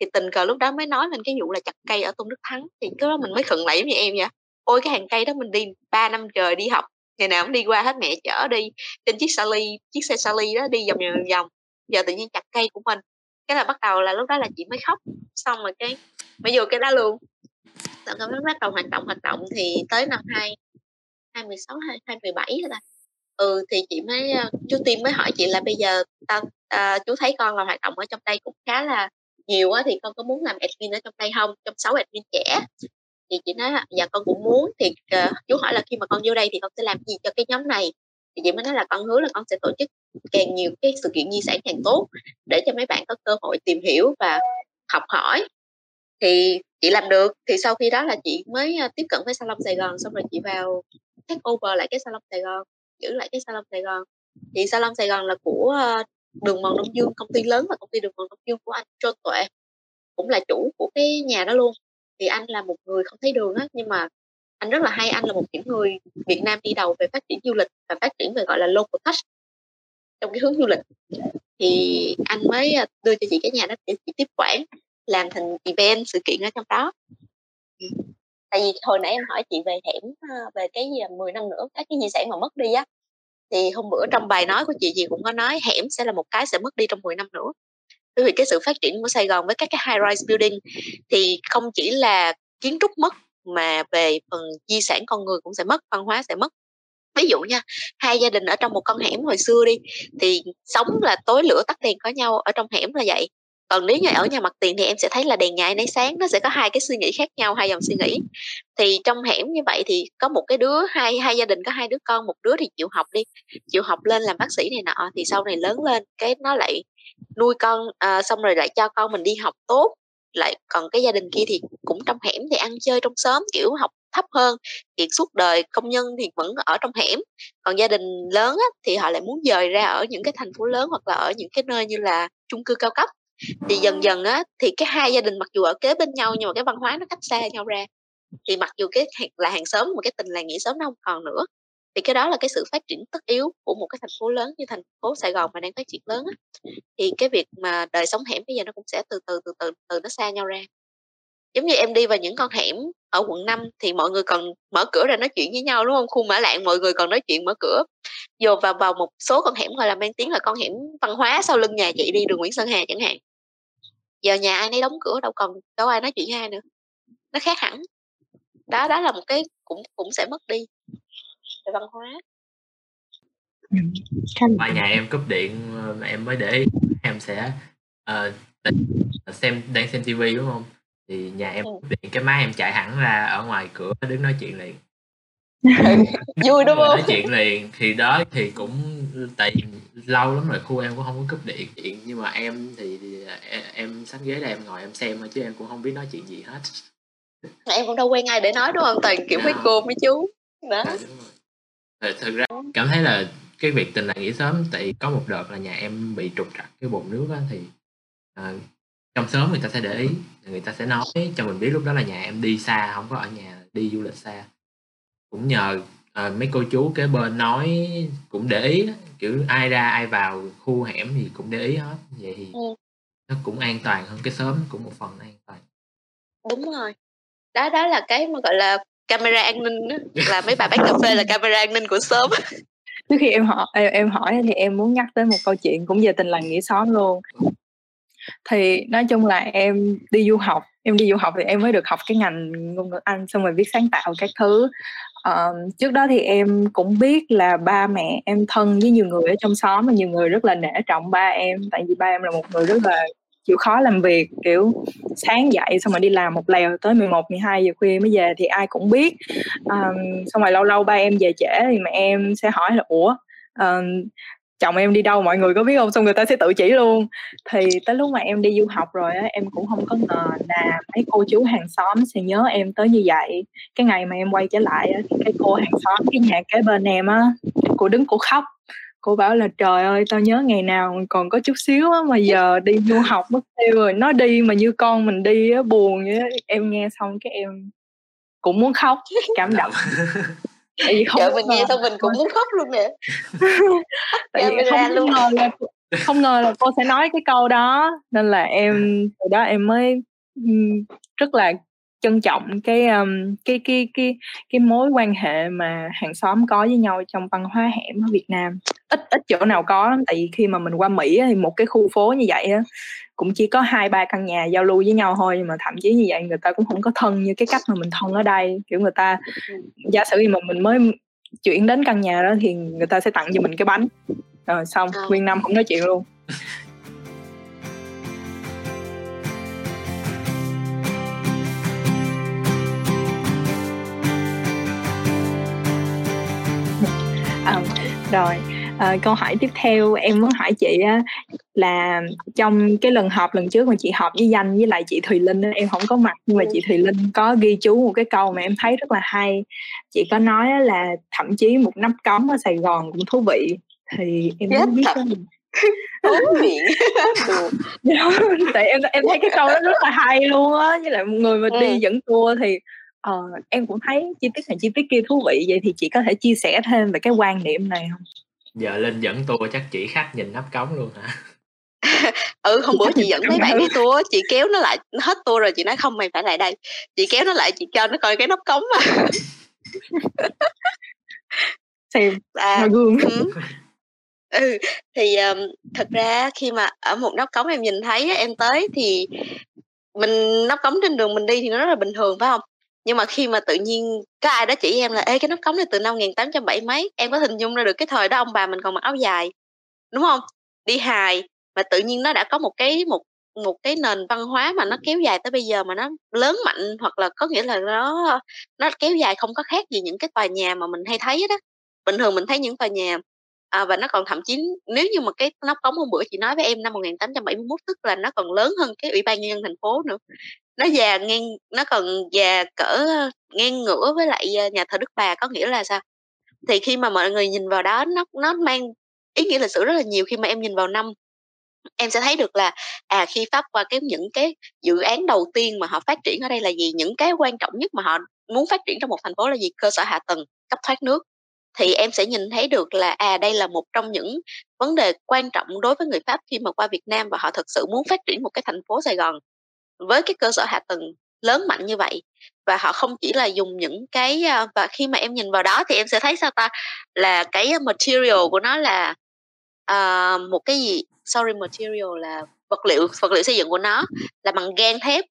Thì tình cờ lúc đó mới nói lên cái vụ là chặt cây ở Tôn Đức Thắng. Thì cái đó mình mới khựng lại giống như em vậy ôi, cái hàng cây đó mình đi 3 năm trời đi học, ngày nào cũng đi qua hết mẹ chở đi. Trên chiếc sally, chiếc xe sally đó đi vòng vòng vòng giờ tự nhiên chặt cây của mình. Cái là bắt đầu là lúc đó là chị mới khóc. Xong rồi cái mới vô cái đó luôn. Xong rồi mới bắt đầu hoạt động hoạt động thì tới năm hai hai mười sáu, hai hai mười bảy là ừ thì chị mới ờ, chú tim mới hỏi chị là bây giờ tao à, chú thấy con là hoạt động ở trong đây cũng khá là nhiều á thì con có muốn làm admin ở trong đây không? Trong sáu admin trẻ. Thì chị nói là dạ con cũng muốn. Thì uh, chú hỏi là khi mà con vô đây thì con sẽ làm gì cho cái nhóm này? Thì chị mới nói là con hứa là con sẽ tổ chức càng nhiều cái sự kiện di sản càng tốt để cho mấy bạn có cơ hội tìm hiểu và học hỏi. Thì chị làm được. Thì sau khi đó là chị mới ờ, tiếp cận với salon Sài Gòn xong rồi chị vào take over lại cái salon Sài Gòn giữ lại cái salon Sài Gòn. Thì salon Sài Gòn là của ờ, đường mòn Đông Dương, công ty lớn và công ty đường mòn Đông Dương của anh Trô Tuệ, cũng là chủ của cái nhà đó luôn. Thì anh là một người không thấy đường á, nhưng mà anh rất là hay, anh là một những người Việt Nam đi đầu về phát triển du lịch và phát triển về, gọi là, local touch trong cái hướng du lịch. Thì anh mới ờ, đưa cho chị cái nhà đó để chị tiếp quản, làm thành event sự kiện ở trong đó tại vì hồi nãy em hỏi chị về hẻm à, về cái gì 10 năm nữa các cái di sản mà mất đi á thì hôm bữa trong bài nói của chị chị cũng có nói hẻm sẽ là một cái sẽ mất đi trong 10 năm nữa. Bởi vì cái sự phát triển của Sài Gòn với các cái high rise building thì không chỉ là kiến trúc mất mà về phần di sản con người cũng sẽ mất văn hóa sẽ mất. Ví dụ nha hai gia đình ở trong một con hẻm hồi xưa đi thì sống là tối lửa tắt đèn có nhau ở trong hẻm là vậy còn nếu như ở nhà mặt tiền thì em sẽ thấy là đèn ngày nấy sáng nó sẽ có hai cái suy nghĩ khác nhau hai dòng suy nghĩ. Thì trong hẻm như vậy thì có một cái đứa hai hai gia đình có hai đứa con một đứa thì chịu học đi chịu học lên làm bác sĩ này nọ thì sau này lớn lên cái nó lại nuôi con à, xong rồi lại cho con mình đi học tốt. Lại còn cái gia đình kia thì cũng trong hẻm thì ăn chơi trong xóm kiểu học thấp hơn thì suốt đời công nhân thì vẫn ở trong hẻm. Còn gia đình lớn á, thì họ lại muốn dời ra ở những cái thành phố lớn hoặc là ở những cái nơi như là chung cư cao cấp thì dần dần á, thì cái hai gia đình mặc dù ở kế bên nhau nhưng mà cái văn hóa nó cách xa nhau ra. Thì mặc dù cái là hàng xóm mà cái tình làng nghĩa xóm nó không còn nữa, thì cái đó là cái sự phát triển tất yếu của một cái thành phố lớn như thành phố Sài Gòn mà đang phát triển lớn á. thì cái việc mà đời sống hẻm bây giờ nó cũng sẽ từ từ từ từ từ nó xa nhau ra. Giống như em đi vào những con hẻm ở quận 5 thì mọi người còn mở cửa ra nói chuyện với nhau, đúng không? Khu mã lạng mọi người còn nói chuyện mở cửa. Vô vào vào một số con hẻm gọi là mang tiếng là con hẻm văn hóa sau lưng nhà chị đi đường Nguyễn Sơn Hà chẳng hạn giờ nhà ai nấy đóng cửa đâu còn đâu ai nói chuyện với ai nữa nó khác hẳn đó đó là một cái cũng cũng sẽ mất đi về văn hóa Qua nhà em cúp điện mà em mới để ý em sẽ uh, xem đang xem tivi đúng không? Thì nhà em ừ. cúp điện cái má em chạy hẳn ra ở ngoài cửa đứng nói chuyện liền. vui đúng không? Nói chuyện liền thì đó thì cũng tại lâu lắm rồi khu em cũng không có cúp điện điện nhưng mà em thì, thì em, em sắp ghế đây em ngồi em xem thôi chứ em cũng không biết nói chuyện gì hết. Em cũng đâu quen ai để nói đúng không? Toàn kiểu mấy cô mấy chú. Đó. À, đúng rồi Thật, thực ra cảm thấy là cái việc tình làng nghĩa sớm tại có một đợt là nhà em bị trục trặc cái bồn nước á thì à, trong xóm người ta sẽ để ý người ta sẽ nói cho mình biết lúc đó là nhà em đi xa không có ở nhà đi du lịch xa cũng nhờ à, mấy cô chú kế bên nói cũng để ý kiểu ai ra ai vào khu hẻm thì cũng để ý hết. Vậy thì ừ. nó cũng an toàn hơn cái xóm cũng một phần an toàn. Đúng rồi. Đó đó là cái mà gọi là camera an ninh đó, là mấy bà bán cà phê là camera an ninh của xóm. Trước khi em hỏi em, em hỏi thì em muốn nhắc tới một câu chuyện cũng về tình làng nghĩa xóm luôn. Thì nói chung là em đi du học em đi du học thì em mới được học cái ngành ngôn ngữ anh xong rồi viết sáng tạo các thứ um, trước đó thì em cũng biết là ba mẹ em thân với nhiều người ở trong xóm và nhiều người rất là nể trọng ba em tại vì ba em là một người rất là chịu khó làm việc kiểu sáng dậy xong rồi đi làm một lèo tới 11 12 giờ khuya mới về thì ai cũng biết. Um, xong rồi lâu lâu ba em về trễ thì mẹ em sẽ hỏi là ủa um, chồng em đi đâu, mọi người có biết không? Xong người ta sẽ tự chỉ luôn. Thì tới lúc mà em đi du học rồi á, em cũng không có ngờ là mấy cô chú hàng xóm sẽ nhớ em tới như vậy. Cái ngày mà em quay trở lại á, thì cái cô hàng xóm, cái nhà kế bên em á, cô đứng cô khóc. Cô bảo là, trời ơi, tao nhớ ngày nào còn có chút xíu á, mà giờ đi du học mất tiêu rồi. Nó đi mà như con mình đi á, buồn vậy em nghe xong cái em cũng muốn khóc, cảm động. tại vì không mình nghe xong mình cũng muốn khóc luôn nè. Tại vì không luôn. ngờ là không ngờ là cô sẽ nói cái câu đó nên là em từ đó em mới rất là trân trọng cái um, cái cái cái cái mối quan hệ mà hàng xóm có với nhau trong văn hóa hẻm ở Việt Nam. Ít ít chỗ nào có lắm tại vì khi mà mình qua Mỹ thì một cái khu phố như vậy á cũng chỉ có hai ba căn nhà giao lưu với nhau thôi nhưng mà thậm chí như vậy người ta cũng không có thân như cái cách mà mình thân ở đây. Kiểu người ta ừ. giả sử như mà mình mới chuyển đến căn nhà đó thì người ta sẽ tặng cho mình cái bánh. Rồi xong ờ. nguyên năm không nói chuyện luôn. Ờ, rồi à, câu hỏi tiếp theo em muốn hỏi chị á là trong cái lần họp lần trước mà chị họp với danh với lại chị Thùy Linh em không có mặt nhưng mà chị Thùy Linh có ghi chú một cái câu mà em thấy rất là hay. Chị có nói là thậm chí một nắp cống ở Sài Gòn cũng thú vị. Thì em muốn biết không miệng tại em em thấy cái câu đó rất là hay luôn á với lại một người mà ừ. đi dẫn tour thì uh, em cũng thấy chi tiết này chi tiết kia thú vị vậy thì chị có thể chia sẻ thêm về cái quan niệm này không giờ lên dẫn tour chắc chỉ khách nhìn nắp cống luôn hả? Ừ hôm bữa chị dẫn mấy bạn đi tour chị kéo nó lại hết tour rồi chị nói không mày phải lại đây. Chị kéo nó lại chị cho nó coi cái nắp cống mà. Xem à, gương. ừ. ừ thì um, thật ra khi mà ở một nắp cống em nhìn thấy em tới thì mình nắp cống trên đường mình đi thì nó rất là bình thường phải không nhưng mà khi mà tự nhiên có ai đó chỉ em là, ê, cái nắp cống này từ năm 1870 mấy, em có hình dung ra được cái thời đó ông bà mình còn mặc áo dài. Đúng không đi hài, mà tự nhiên nó đã có một cái, một một cái nền văn hóa mà nó kéo dài tới bây giờ mà nó lớn mạnh, hoặc là có nghĩa là nó nó kéo dài không có khác gì những cái tòa nhà mà mình hay thấy đó bình thường mình thấy những tòa nhà à, và nó còn thậm chí nếu như mà cái nóc cống hôm bữa chị nói với em năm 1871 tức là nó còn lớn hơn cái ủy ban nhân dân thành phố nữa. Nó già ngang nó còn già cỡ ngang ngửa với lại ờ, nhà thờ Đức Bà có nghĩa là sao? Thì khi mà mọi người nhìn vào đó nó nó mang ý nghĩa lịch sử rất là nhiều khi mà em nhìn vào năm em sẽ thấy được là à khi pháp qua cái những cái dự án đầu tiên mà họ phát triển ở đây là gì? Những cái quan trọng nhất mà họ muốn phát triển trong một thành phố là gì? Cơ sở hạ tầng cấp thoát nước thì em sẽ nhìn thấy được là à đây là một trong những vấn đề quan trọng đối với người Pháp khi mà qua Việt Nam và họ thực sự muốn phát triển một cái thành phố Sài Gòn với cái cơ sở hạ tầng lớn mạnh như vậy. Và họ không chỉ là dùng những cái ờ, và khi mà em nhìn vào đó thì em sẽ thấy sao ta? Là cái material của nó là uh, một cái gì? Sorry material là vật liệu vật liệu xây dựng của nó là bằng gan thép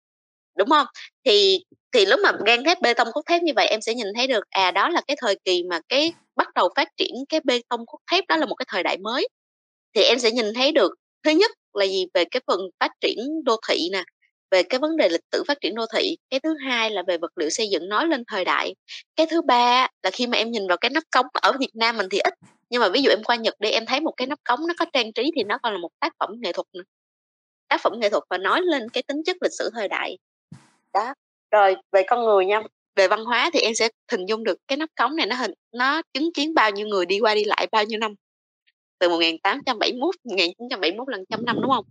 đúng không? Thì thì lúc mà gan thép bê tông cốt thép như vậy em sẽ nhìn thấy được à đó là cái thời kỳ mà cái đầu phát triển cái bê tông cốt thép đó là một cái thời đại mới. Thì em sẽ nhìn thấy được, thứ nhất là gì? Về cái phần phát triển đô thị nè, về cái vấn đề lịch sử phát triển đô thị. Cái thứ hai là về vật liệu xây dựng nói lên thời đại. Cái thứ ba là khi mà em nhìn vào cái nắp cống ở Việt Nam mình thì ít, nhưng mà ví dụ em qua Nhật đi, em thấy một cái nắp cống nó có trang trí thì nó còn là một tác phẩm nghệ thuật nữa. Tác phẩm nghệ thuật và nói lên cái tính chất lịch sử thời đại. Đó, rồi về con người nha về văn hóa thì em sẽ hình dung được cái nắp cống này nó hình nó chứng kiến bao nhiêu người đi qua đi lại bao nhiêu năm. Từ 1871 1971 lần trăm năm đúng không?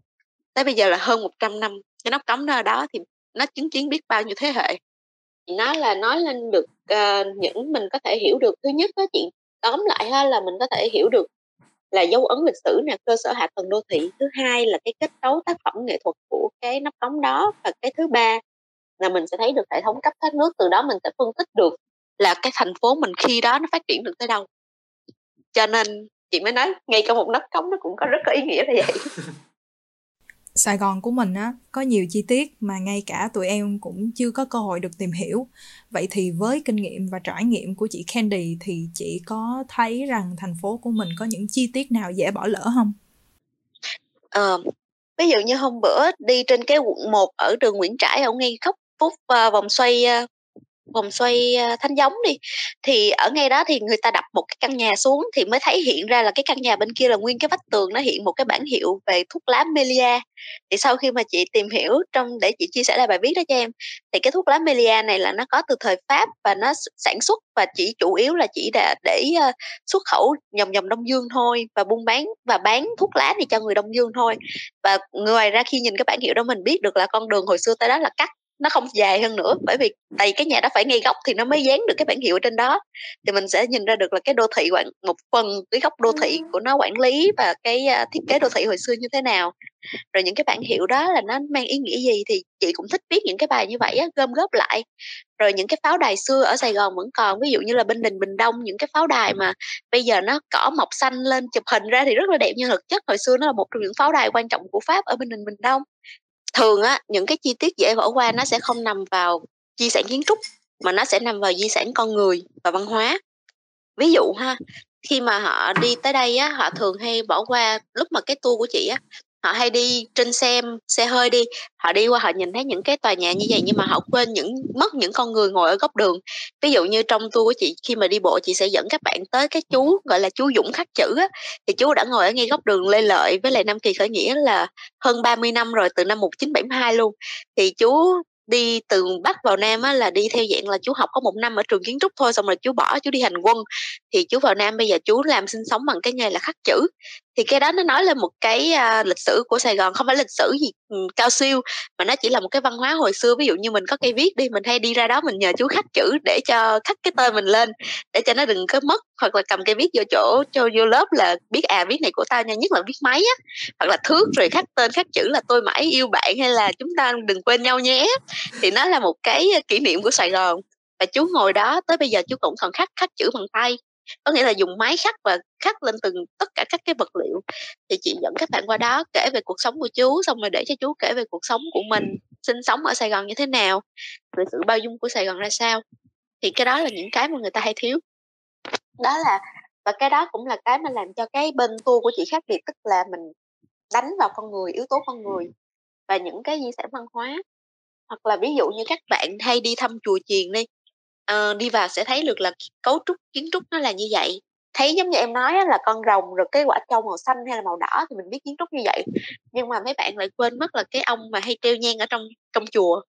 Tới bây giờ là hơn 100 năm cái nắp cống đó, đó thì nó chứng kiến biết bao nhiêu thế hệ. Nó là nói lên được uh, những mình có thể hiểu được. Thứ nhất đó chị tóm lại ha là mình có thể hiểu được là dấu ấn lịch sử nè cơ sở hạ tầng đô thị. Thứ hai là cái kết cấu tác phẩm nghệ thuật của cái nắp cống đó. Và cái thứ ba là mình sẽ thấy được hệ thống cấp thoát nước từ đó mình sẽ phân tích được là cái thành phố mình khi đó nó phát triển được tới đâu cho nên chị mới nói ngay cả một nắp cống nó cũng có rất có ý nghĩa là vậy Sài Gòn của mình á có nhiều chi tiết mà ngay cả tụi em cũng chưa có cơ hội được tìm hiểu. Vậy thì với kinh nghiệm và trải nghiệm của chị Candy thì chị có thấy rằng thành phố của mình có những chi tiết nào dễ bỏ lỡ không? Ờ, ví dụ như hôm bữa đi trên cái quận 1 ở đường Nguyễn Trãi ở ngay khóc phút uh, vòng xoay uh, vòng xoay ờ, uh, thanh giống đi. Thì ở ngay đó thì người ta đập một cái căn nhà xuống thì mới thấy hiện ra là cái căn nhà bên kia là nguyên cái vách tường nó hiện một cái bản hiệu về thuốc lá Melia. Thì sau khi mà chị tìm hiểu trong để chị chia sẻ lại bài viết đó cho em thì cái thuốc lá Melia này là nó có từ thời Pháp và nó sản xuất và chỉ chủ yếu là chỉ để, để uh, xuất khẩu vòng vòng Đông Dương thôi và buôn bán và bán thuốc lá này cho người Đông Dương thôi. Và ngoài ra khi nhìn cái bản hiệu đó mình biết được là con đường hồi xưa tới đó là cắt nó không dài hơn nữa bởi vì tại cái nhà đó phải ngay góc thì nó mới dán được cái bản hiệu ở trên đó. Thì mình sẽ nhìn ra được là cái đô thị quản một phần cái góc đô thị của nó quản lý và cái uh, thiết kế đô thị hồi xưa như thế nào. Rồi những cái bản hiệu đó là nó mang ý nghĩa gì thì chị cũng thích viết những cái bài như vậy á gom góp lại. Rồi những cái pháo đài xưa ở Sài Gòn vẫn còn ví dụ như là bên đình Bình Đông những cái pháo đài mà bây giờ nó cỏ mọc xanh lên chụp hình ra thì rất là đẹp nhưng thực chất. Hồi xưa nó là một trong những pháo đài quan trọng của Pháp ở bên đình Bình Đông thường á, những cái chi tiết dễ bỏ qua nó sẽ không nằm vào di sản kiến trúc, mà nó sẽ nằm vào di sản con người và văn hóa. Ví dụ ha, khi mà họ đi tới đây á, họ thường hay bỏ qua, lúc mà cái tour của chị á họ hay đi trên xe xe hơi đi. Họ đi qua họ nhìn thấy những cái tòa nhà như vậy nhưng mà họ quên những mất những con người ngồi ở góc đường. Ví dụ như trong tour của chị khi mà đi bộ chị sẽ dẫn các bạn tới cái chú gọi là chú Dũng khắc chữ á. Thì chú đã ngồi ở ngay góc đường Lê Lợi với lại Nam Kỳ khởi nghĩa là hơn 30 năm rồi từ năm 1972 luôn. Thì chú đi từ bắc vào nam á, là đi theo dạng là chú học có một năm ở trường kiến trúc thôi xong rồi chú bỏ chú đi hành quân. Thì chú vào nam bây giờ chú làm sinh sống bằng cái nghề là khắc chữ thì cái đó nó nói lên một cái uh, lịch sử của Sài Gòn không phải lịch sử gì um, cao siêu mà nó chỉ là một cái văn hóa hồi xưa. Ví dụ như mình có cây viết đi mình hay đi ra đó mình nhờ chú khắc chữ để cho khắc cái tên mình lên để cho nó đừng có mất. Hoặc là cầm cây viết vô chỗ cho vô lớp là biết à viết này của tao nha nhất là viết máy á. Hoặc là thước rồi khắc tên khắc chữ là tôi mãi yêu bạn hay là chúng ta đừng quên nhau nhé. Thì nó là một cái à, kỷ niệm của Sài Gòn. Và chú ngồi đó tới bây giờ chú cũng còn khắc khắc chữ bằng tay có nghĩa là dùng máy khắc và khắc lên từng, tất cả các cái vật liệu thì chị dẫn các bạn qua đó kể về cuộc sống của chú, xong rồi để cho chú kể về cuộc sống của mình, sinh sống ở Sài Gòn như thế nào về sự bao dung của Sài Gòn ra sao. Thì cái đó là những cái mà người ta hay thiếu. Đó là, và cái đó cũng là cái mà làm cho cái bên tour của chị khác biệt, tức là mình đánh vào con người, yếu tố con người và những cái di sản văn hóa. Hoặc là ví dụ như các bạn hay đi thăm chùa chiền đi uh, đi vào sẽ thấy được là cấu trúc kiến trúc nó là như vậy. Thấy giống như em nói là con rồng rồi cái quả trâu màu xanh hay là màu đỏ thì mình biết kiến trúc như vậy. Nhưng mà mấy bạn lại quên mất là cái ông mà hay treo nhang ở trong trong chùa.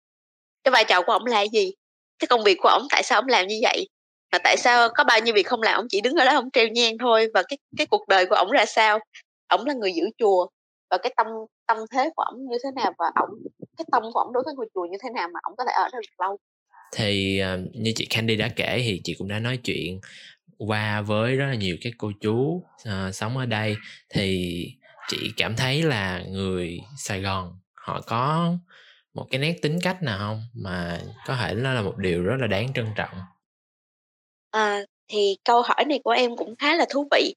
Cái vai trò của ông là gì? Cái công việc của ông tại sao ông làm như vậy? Mà tại sao có bao nhiêu việc không làm ông chỉ đứng ở đó ông treo nhang thôi? Và cái cái cuộc đời của ông ra sao? Ông là người giữ chùa. Và cái tâm tâm thế của ông như thế nào? Và ông cái tâm của ông đối với ngôi chùa như thế nào mà ông có thể ở đó được lâu? Thì uh, như chị Candy đã kể thì chị cũng đã nói chuyện qua với rất là nhiều các cô chú uh, sống ở đây. Thì chị cảm thấy là người Sài Gòn họ có một cái nét tính cách nào không? Mà có thể nó là một điều rất là đáng trân trọng. À, thì câu hỏi này của em cũng khá là thú vị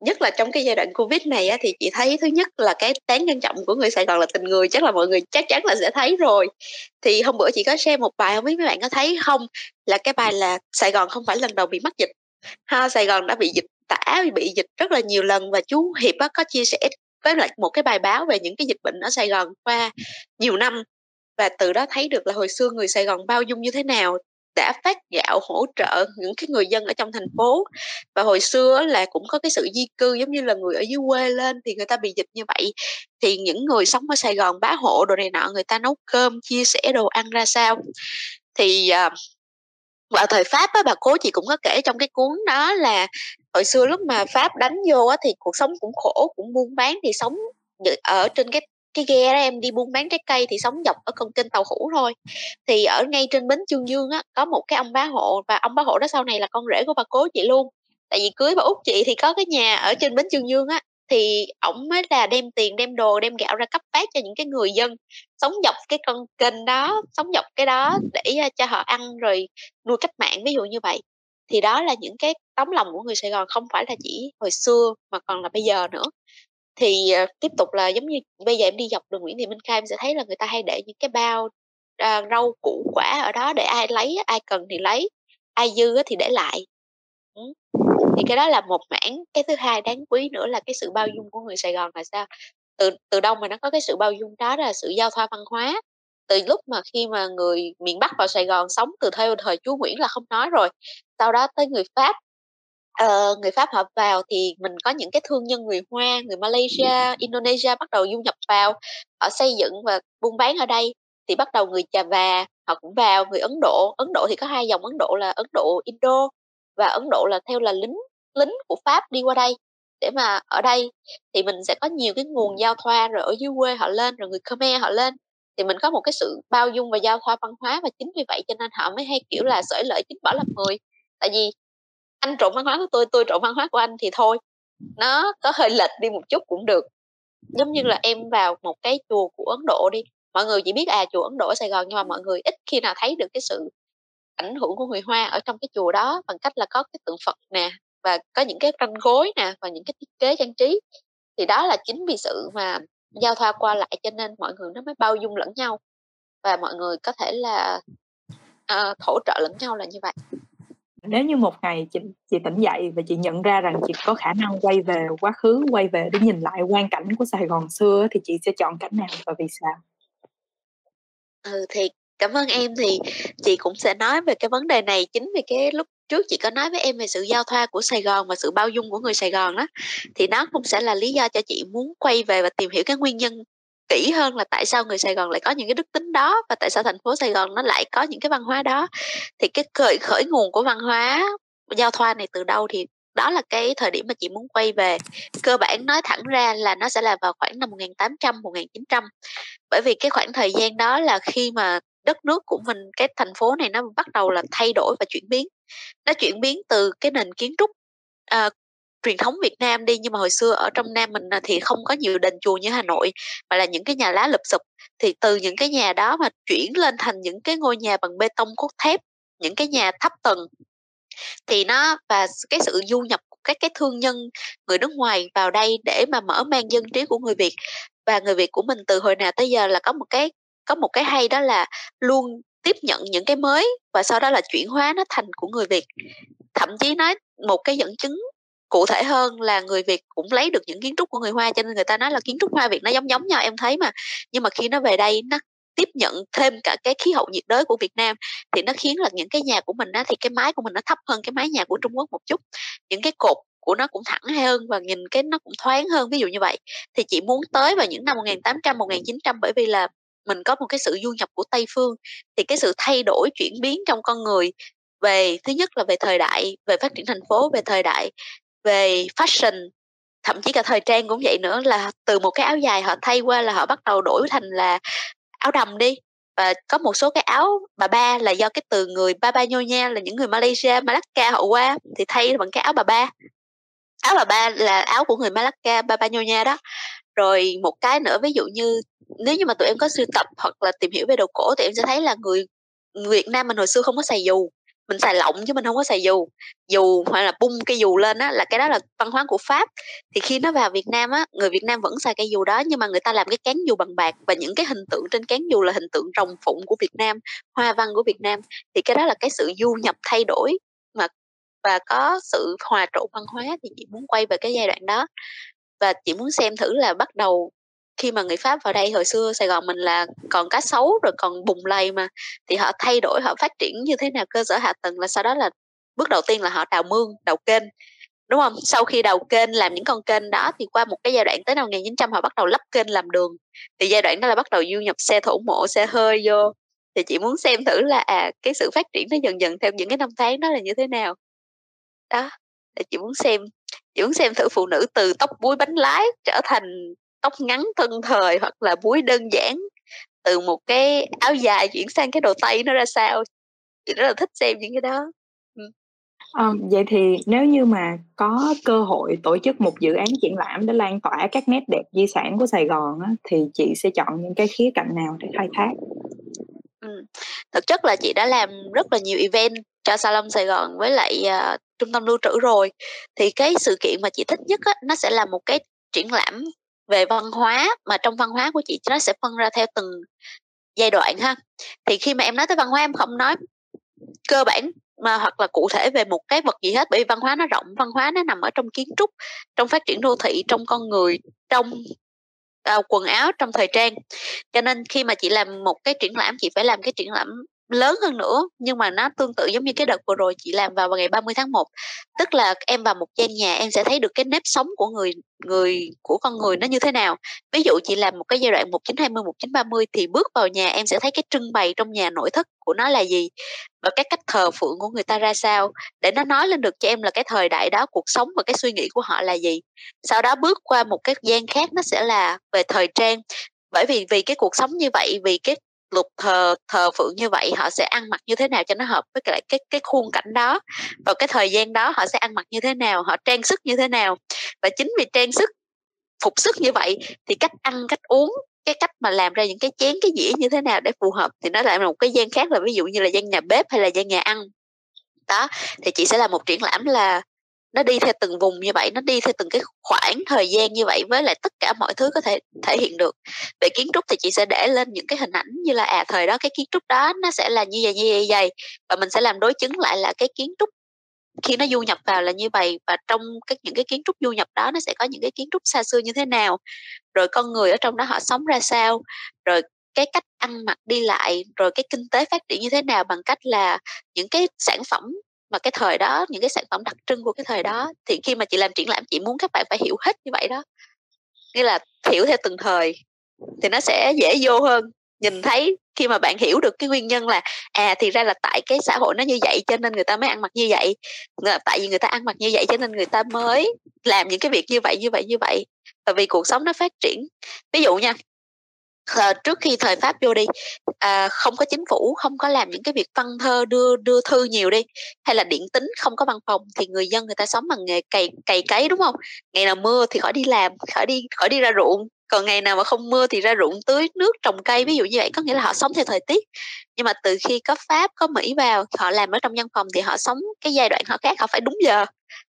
nhất là trong cái giai đoạn covid này á, thì chị thấy thứ nhất là cái tán nhân trọng của người sài gòn là tình người chắc là mọi người chắc chắn là sẽ thấy rồi. Thì hôm bữa chị có share một bài không biết mấy bạn có thấy không? Là cái bài là sài gòn không phải lần đầu bị mắc dịch ha sài gòn đã bị dịch tả bị dịch rất là nhiều lần và chú hiệp á, có chia sẻ với lại một cái bài báo về những cái dịch bệnh ở sài gòn qua nhiều năm. Và từ đó thấy được là hồi xưa người sài gòn bao dung như thế nào đã phát gạo hỗ trợ những cái người dân ở trong thành phố. Và hồi xưa là cũng có cái sự di cư giống như là người ở dưới quê lên thì người ta bị dịch như vậy. Thì những người sống ở Sài Gòn bá hộ đồ này nọ người ta nấu cơm chia sẻ đồ ăn ra sao. Thì uh, vào thời Pháp á bà cố chị cũng có kể trong cái cuốn đó là hồi xưa lúc mà Pháp đánh vô á thì cuộc sống cũng khổ cũng buôn bán thì sống ở trên cái cái ghe đó em đi buôn bán trái cây thì sống dọc ở con kênh tàu hủ thôi. Thì ở ngay trên bến chương dương á, có một cái ông bá hộ và ông bá hộ đó sau này là con rể của bà cố chị luôn. Tại vì cưới bà út chị thì có cái nhà ở trên bến chương dương á, thì ổng mới là đem tiền, đem đồ, đem gạo ra cấp phát cho những cái người dân sống dọc cái con kênh đó, sống dọc cái đó để cho họ ăn rồi nuôi cách mạng, ví dụ như vậy. Thì đó là những cái tấm lòng của người Sài Gòn, không phải là chỉ hồi xưa mà còn là bây giờ nữa thì uh, tiếp tục là giống như bây giờ em đi dọc đường Nguyễn Thị Minh Khai em sẽ thấy là người ta hay để những cái bao uh, rau củ quả ở đó để ai lấy ai cần thì lấy ai dư thì để lại. Ừ. thì cái đó là một mảng. Cái thứ hai đáng quý nữa là cái sự bao dung của người Sài Gòn là sao? Từ từ đâu mà nó có cái sự bao dung đó là sự giao thoa văn hóa. Từ lúc mà khi mà người miền Bắc vào Sài Gòn sống từ theo thời chúa Nguyễn là không nói rồi sau đó tới người Pháp uh, người Pháp họ vào thì mình có những cái thương nhân người Hoa, người Malaysia, Indonesia bắt đầu du nhập vào, họ xây dựng và buôn bán ở đây. Thì bắt đầu người Chà Và họ cũng vào, người Ấn Độ, Ấn Độ thì có hai dòng Ấn Độ là Ấn Độ Indo và Ấn Độ là theo là lính lính của Pháp đi qua đây. Để mà ở đây thì mình sẽ có nhiều cái nguồn giao thoa rồi ở dưới quê họ lên rồi người Khmer họ lên. Thì mình có một cái sự bao dung và giao thoa văn hóa và chính vì vậy cho nên họ mới hay kiểu là sởi lợi chính bỏ làm người tại vì anh trộn văn hóa của tôi tôi trộn văn hóa của anh thì thôi. Nó có hơi lệch đi một chút cũng được. Giống như là em vào một cái chùa của ấn độ đi mọi người chỉ biết à chùa ấn độ ở sài gòn nhưng mà mọi người ít khi nào thấy được cái sự ảnh hưởng của người hoa ở trong cái chùa đó bằng cách là có cái tượng phật nè và có những cái tranh gối nè và những cái thiết kế trang trí. Thì đó là chính vì sự mà giao thoa qua lại cho nên mọi người nó mới bao dung lẫn nhau và mọi người có thể là uh, hỗ trợ lẫn nhau là như vậy nếu như một ngày chị chị tỉnh dậy và chị nhận ra rằng chị có khả năng quay về quá khứ, quay về để nhìn lại quan cảnh của Sài Gòn xưa thì chị sẽ chọn cảnh nào và vì sao? Ừ thì cảm ơn em. Thì chị cũng sẽ nói về cái vấn đề này chính vì cái lúc trước chị có nói với em về sự giao thoa của Sài Gòn và sự bao dung của người Sài Gòn đó thì nó cũng sẽ là lý do cho chị muốn quay về và tìm hiểu cái nguyên nhân kỹ hơn là tại sao người Sài Gòn lại có những cái đức tính đó và tại sao thành phố Sài Gòn nó lại có những cái văn hóa đó. Thì cái khởi khởi nguồn của văn hóa giao thoa này từ đâu thì đó là cái thời điểm mà chị muốn quay về. Cơ bản nói thẳng ra là nó sẽ là vào khoảng năm 1800 1900 bởi vì cái khoảng thời gian đó là khi mà đất nước của mình cái thành phố này nó bắt đầu là thay đổi và chuyển biến. Nó chuyển biến từ cái nền kiến trúc uh, truyền thống Việt Nam đi, nhưng mà hồi xưa ở trong Nam mình thì không có nhiều đền chùa như Hà Nội, mà là những cái nhà lá lụp sụp. Thì từ những cái nhà đó mà chuyển lên thành những cái ngôi nhà bằng bê tông cốt thép, những cái nhà thấp tầng, thì nó và cái sự du nhập của các cái thương nhân, người nước ngoài vào đây để mà mở mang dân trí của người Việt. Và người Việt của mình từ hồi nào tới giờ là có một cái, có một cái hay đó là luôn tiếp nhận những cái mới và sau đó là chuyển hóa nó thành của người Việt. Thậm chí nói một cái dẫn chứng cụ thể hơn là người Việt cũng lấy được những kiến trúc của người Hoa cho nên người ta nói là kiến trúc Hoa Việt nó giống giống nhau em thấy mà. Nhưng mà khi nó về đây nó tiếp nhận thêm cả cái khí hậu nhiệt đới của Việt Nam thì nó khiến là những cái nhà của mình á, thì cái mái của mình nó thấp hơn cái mái nhà của Trung Quốc một chút. Những cái cột của nó cũng thẳng hơn và nhìn cái nó cũng thoáng hơn ví dụ như vậy. Thì chị muốn tới vào những năm 1800 1900 bởi vì là mình có một cái sự du nhập của Tây phương. Thì cái sự thay đổi chuyển biến trong con người về thứ nhất là về thời đại về phát triển thành phố về thời đại về fashion thậm chí cả thời trang cũng vậy nữa là từ một cái áo dài họ thay qua là họ bắt đầu đổi thành là áo đầm đi. Và có một số cái áo bà ba là do cái từ người ba ba nhô nha là những người Malaysia Malacca họ qua thì thay bằng cái áo bà ba. Áo bà ba là áo của người Malacca ba ba nhô nha đó. Rồi một cái nữa ví dụ như nếu như mà tụi em có sưu tập hoặc là tìm hiểu về đồ cổ thì em sẽ thấy là người, Việt Nam mình hồi xưa không có xài dù mình xài lọng chứ mình không có xài dù. Dù hoặc là bung cây dù lên á, là cái đó là văn hóa của pháp. Thì khi nó vào việt nam á, người việt nam vẫn xài cây dù đó, nhưng mà người ta làm cái cán dù bằng bạc và những cái hình tượng trên cán dù là hình tượng rồng phụng của việt nam, hoa văn của việt nam. Thì cái đó là cái sự du nhập thay đổi mà, và có sự hòa trộn văn hóa thì chị muốn quay về cái giai đoạn đó. Và chị muốn xem thử là bắt đầu khi mà người Pháp vào đây hồi xưa Sài Gòn mình là còn cá sấu rồi còn bùng lầy mà, thì họ thay đổi, họ phát triển như thế nào cơ sở hạ tầng là sau đó là bước đầu tiên là họ đào mương, đào kênh, đúng không? Sau khi đào kênh, làm những con kênh đó thì qua một cái giai đoạn tới năm 1900 họ bắt đầu lắp kênh làm đường. Thì giai đoạn đó là bắt đầu du nhập xe thổ mộ, xe hơi vô. Thì chị muốn xem thử là à cái sự phát triển nó dần dần theo những cái năm tháng đó là như thế nào. Đó, để chị muốn xem, chị muốn xem thử phụ nữ từ tóc búi bánh lái trở thành tóc ngắn thân thời hoặc là búi đơn giản từ một cái áo dài chuyển sang cái đồ tây nó ra sao chị rất là thích xem những cái đó À, vậy thì nếu như mà có cơ hội tổ chức một dự án triển lãm để lan tỏa các nét đẹp di sản của Sài Gòn á, thì chị sẽ chọn những cái khía cạnh nào để khai thác? Ừ. Thực chất là chị đã làm rất là nhiều event cho Salon Sài Gòn với lại uh, trung tâm lưu trữ rồi thì cái sự kiện mà chị thích nhất á, nó sẽ là một cái triển lãm về văn hóa mà trong văn hóa của chị nó sẽ phân ra theo từng giai đoạn ha. Thì khi mà em nói tới văn hóa em không nói cơ bản mà hoặc là cụ thể về một cái vật gì hết bởi vì văn hóa nó rộng văn hóa nó nằm ở trong kiến trúc trong phát triển đô thị trong con người trong uh, quần áo trong thời trang. Cho nên khi mà chị làm một cái triển lãm chị phải làm cái triển lãm lớn hơn nữa, nhưng mà nó tương tự giống như cái đợt vừa rồi chị làm vào ngày 30 tháng 1 tức là em vào một gian nhà em sẽ thấy được cái nếp sống của người người, của con người nó như thế nào. Ví dụ chị làm một cái giai đoạn 1920 1930 thì bước vào nhà em sẽ thấy cái trưng bày trong nhà nội thất của nó là gì và các cách thờ phượng của người ta ra sao để nó nói lên được cho em là cái thời đại đó, cuộc sống và cái suy nghĩ của họ là gì. Sau đó bước qua một cái gian khác nó sẽ là về thời trang. Bởi vì vì cái cuộc sống như vậy, vì cái lục thờ thờ phượng như vậy, họ sẽ ăn mặc như thế nào cho nó hợp với cái cái cái khuôn cảnh đó? Vào cái thời gian đó, họ sẽ ăn mặc như thế nào? Họ trang sức như thế nào? Và chính vì trang sức, phục sức như vậy thì cách ăn, cách uống, cái cách mà làm ra những cái chén, cái dĩa như thế nào để phù hợp thì nó lại là một cái gian khác là ví dụ như là gian nhà bếp hay là gian nhà ăn. Đó, thì chị sẽ làm một triển lãm là nó đi theo từng vùng như vậy nó đi theo từng cái khoảng thời gian như vậy với lại tất cả mọi thứ có thể thể hiện được. Về kiến trúc thì chị sẽ để lên những cái hình ảnh như là à thời đó cái kiến trúc đó nó sẽ là như vậy như vậy, như vậy. và mình sẽ làm đối chứng lại là cái kiến trúc khi nó du nhập vào là như vậy. Và trong các những cái kiến trúc du nhập đó nó sẽ có những cái kiến trúc xa xưa như thế nào. Rồi con người ở trong đó họ sống ra sao. Rồi cái cách ăn mặc đi lại. Rồi cái kinh tế phát triển như thế nào bằng cách là những cái sản phẩm mà cái thời đó những cái sản phẩm đặc trưng của cái thời đó thì khi mà chị làm triển lãm chị muốn các bạn phải hiểu hết như vậy đó. Nghĩa là hiểu theo từng thời thì nó sẽ dễ vô hơn. Nhìn thấy khi mà bạn hiểu được cái nguyên nhân là à thì ra là tại cái xã hội nó như vậy cho nên người ta mới ăn mặc như vậy tại vì người ta ăn mặc như vậy cho nên người ta mới làm những cái việc như vậy như vậy như vậy. Và vì cuộc sống nó phát triển. Ví dụ nha à, trước khi thời pháp vô đi à, không có chính phủ không có làm những cái việc văn thơ đưa đưa thư nhiều đi hay là điện tính không có văn phòng thì người dân người ta sống bằng nghề cày cày cấy đúng không? Ngày nào mưa thì khỏi đi làm khỏi đi khỏi đi ra ruộng. Còn ngày nào mà không mưa thì ra ruộng tưới nước trồng cây ví dụ như vậy. Có nghĩa là họ sống theo thời tiết. Nhưng mà từ khi có pháp có mỹ vào họ làm ở trong văn phòng thì họ sống cái giai đoạn họ khác họ phải đúng giờ.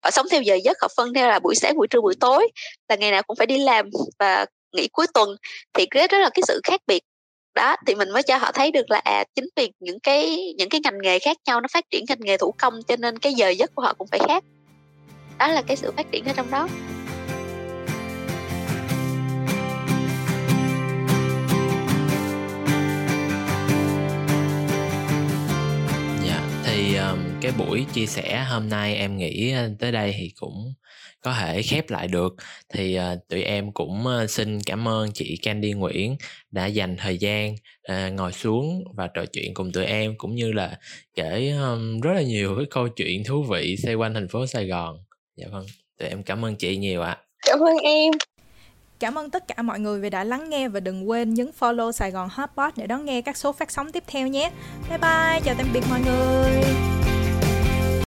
Họ sống theo giờ giấc họ phân theo là buổi sáng buổi trưa buổi tối là ngày nào cũng phải đi làm. Và nghỉ cuối tuần thì rất là cái sự khác biệt đó thì mình mới cho họ thấy được là à chính vì những cái những cái ngành nghề khác nhau nó phát triển ngành nghề thủ công cho nên cái giờ giấc của họ cũng phải khác. Đó là cái sự phát triển ở trong đó. Dạ, thì um, cái buổi chia sẻ hôm nay em nghĩ tới đây thì cũng có thể khép lại được thì uh, tụi em cũng uh, xin cảm ơn chị Candy Nguyễn đã dành thời gian uh, ngồi xuống và trò chuyện cùng tụi em cũng như là kể um, rất là nhiều cái câu chuyện thú vị xoay quanh thành phố Sài Gòn. Dạ vâng, tụi em cảm ơn chị nhiều ạ. Cảm ơn em. Cảm ơn tất cả mọi người vì đã lắng nghe và đừng quên nhấn follow Sài Gòn Hotpot để đón nghe các số phát sóng tiếp theo nhé. Bye bye, chào tạm biệt mọi người.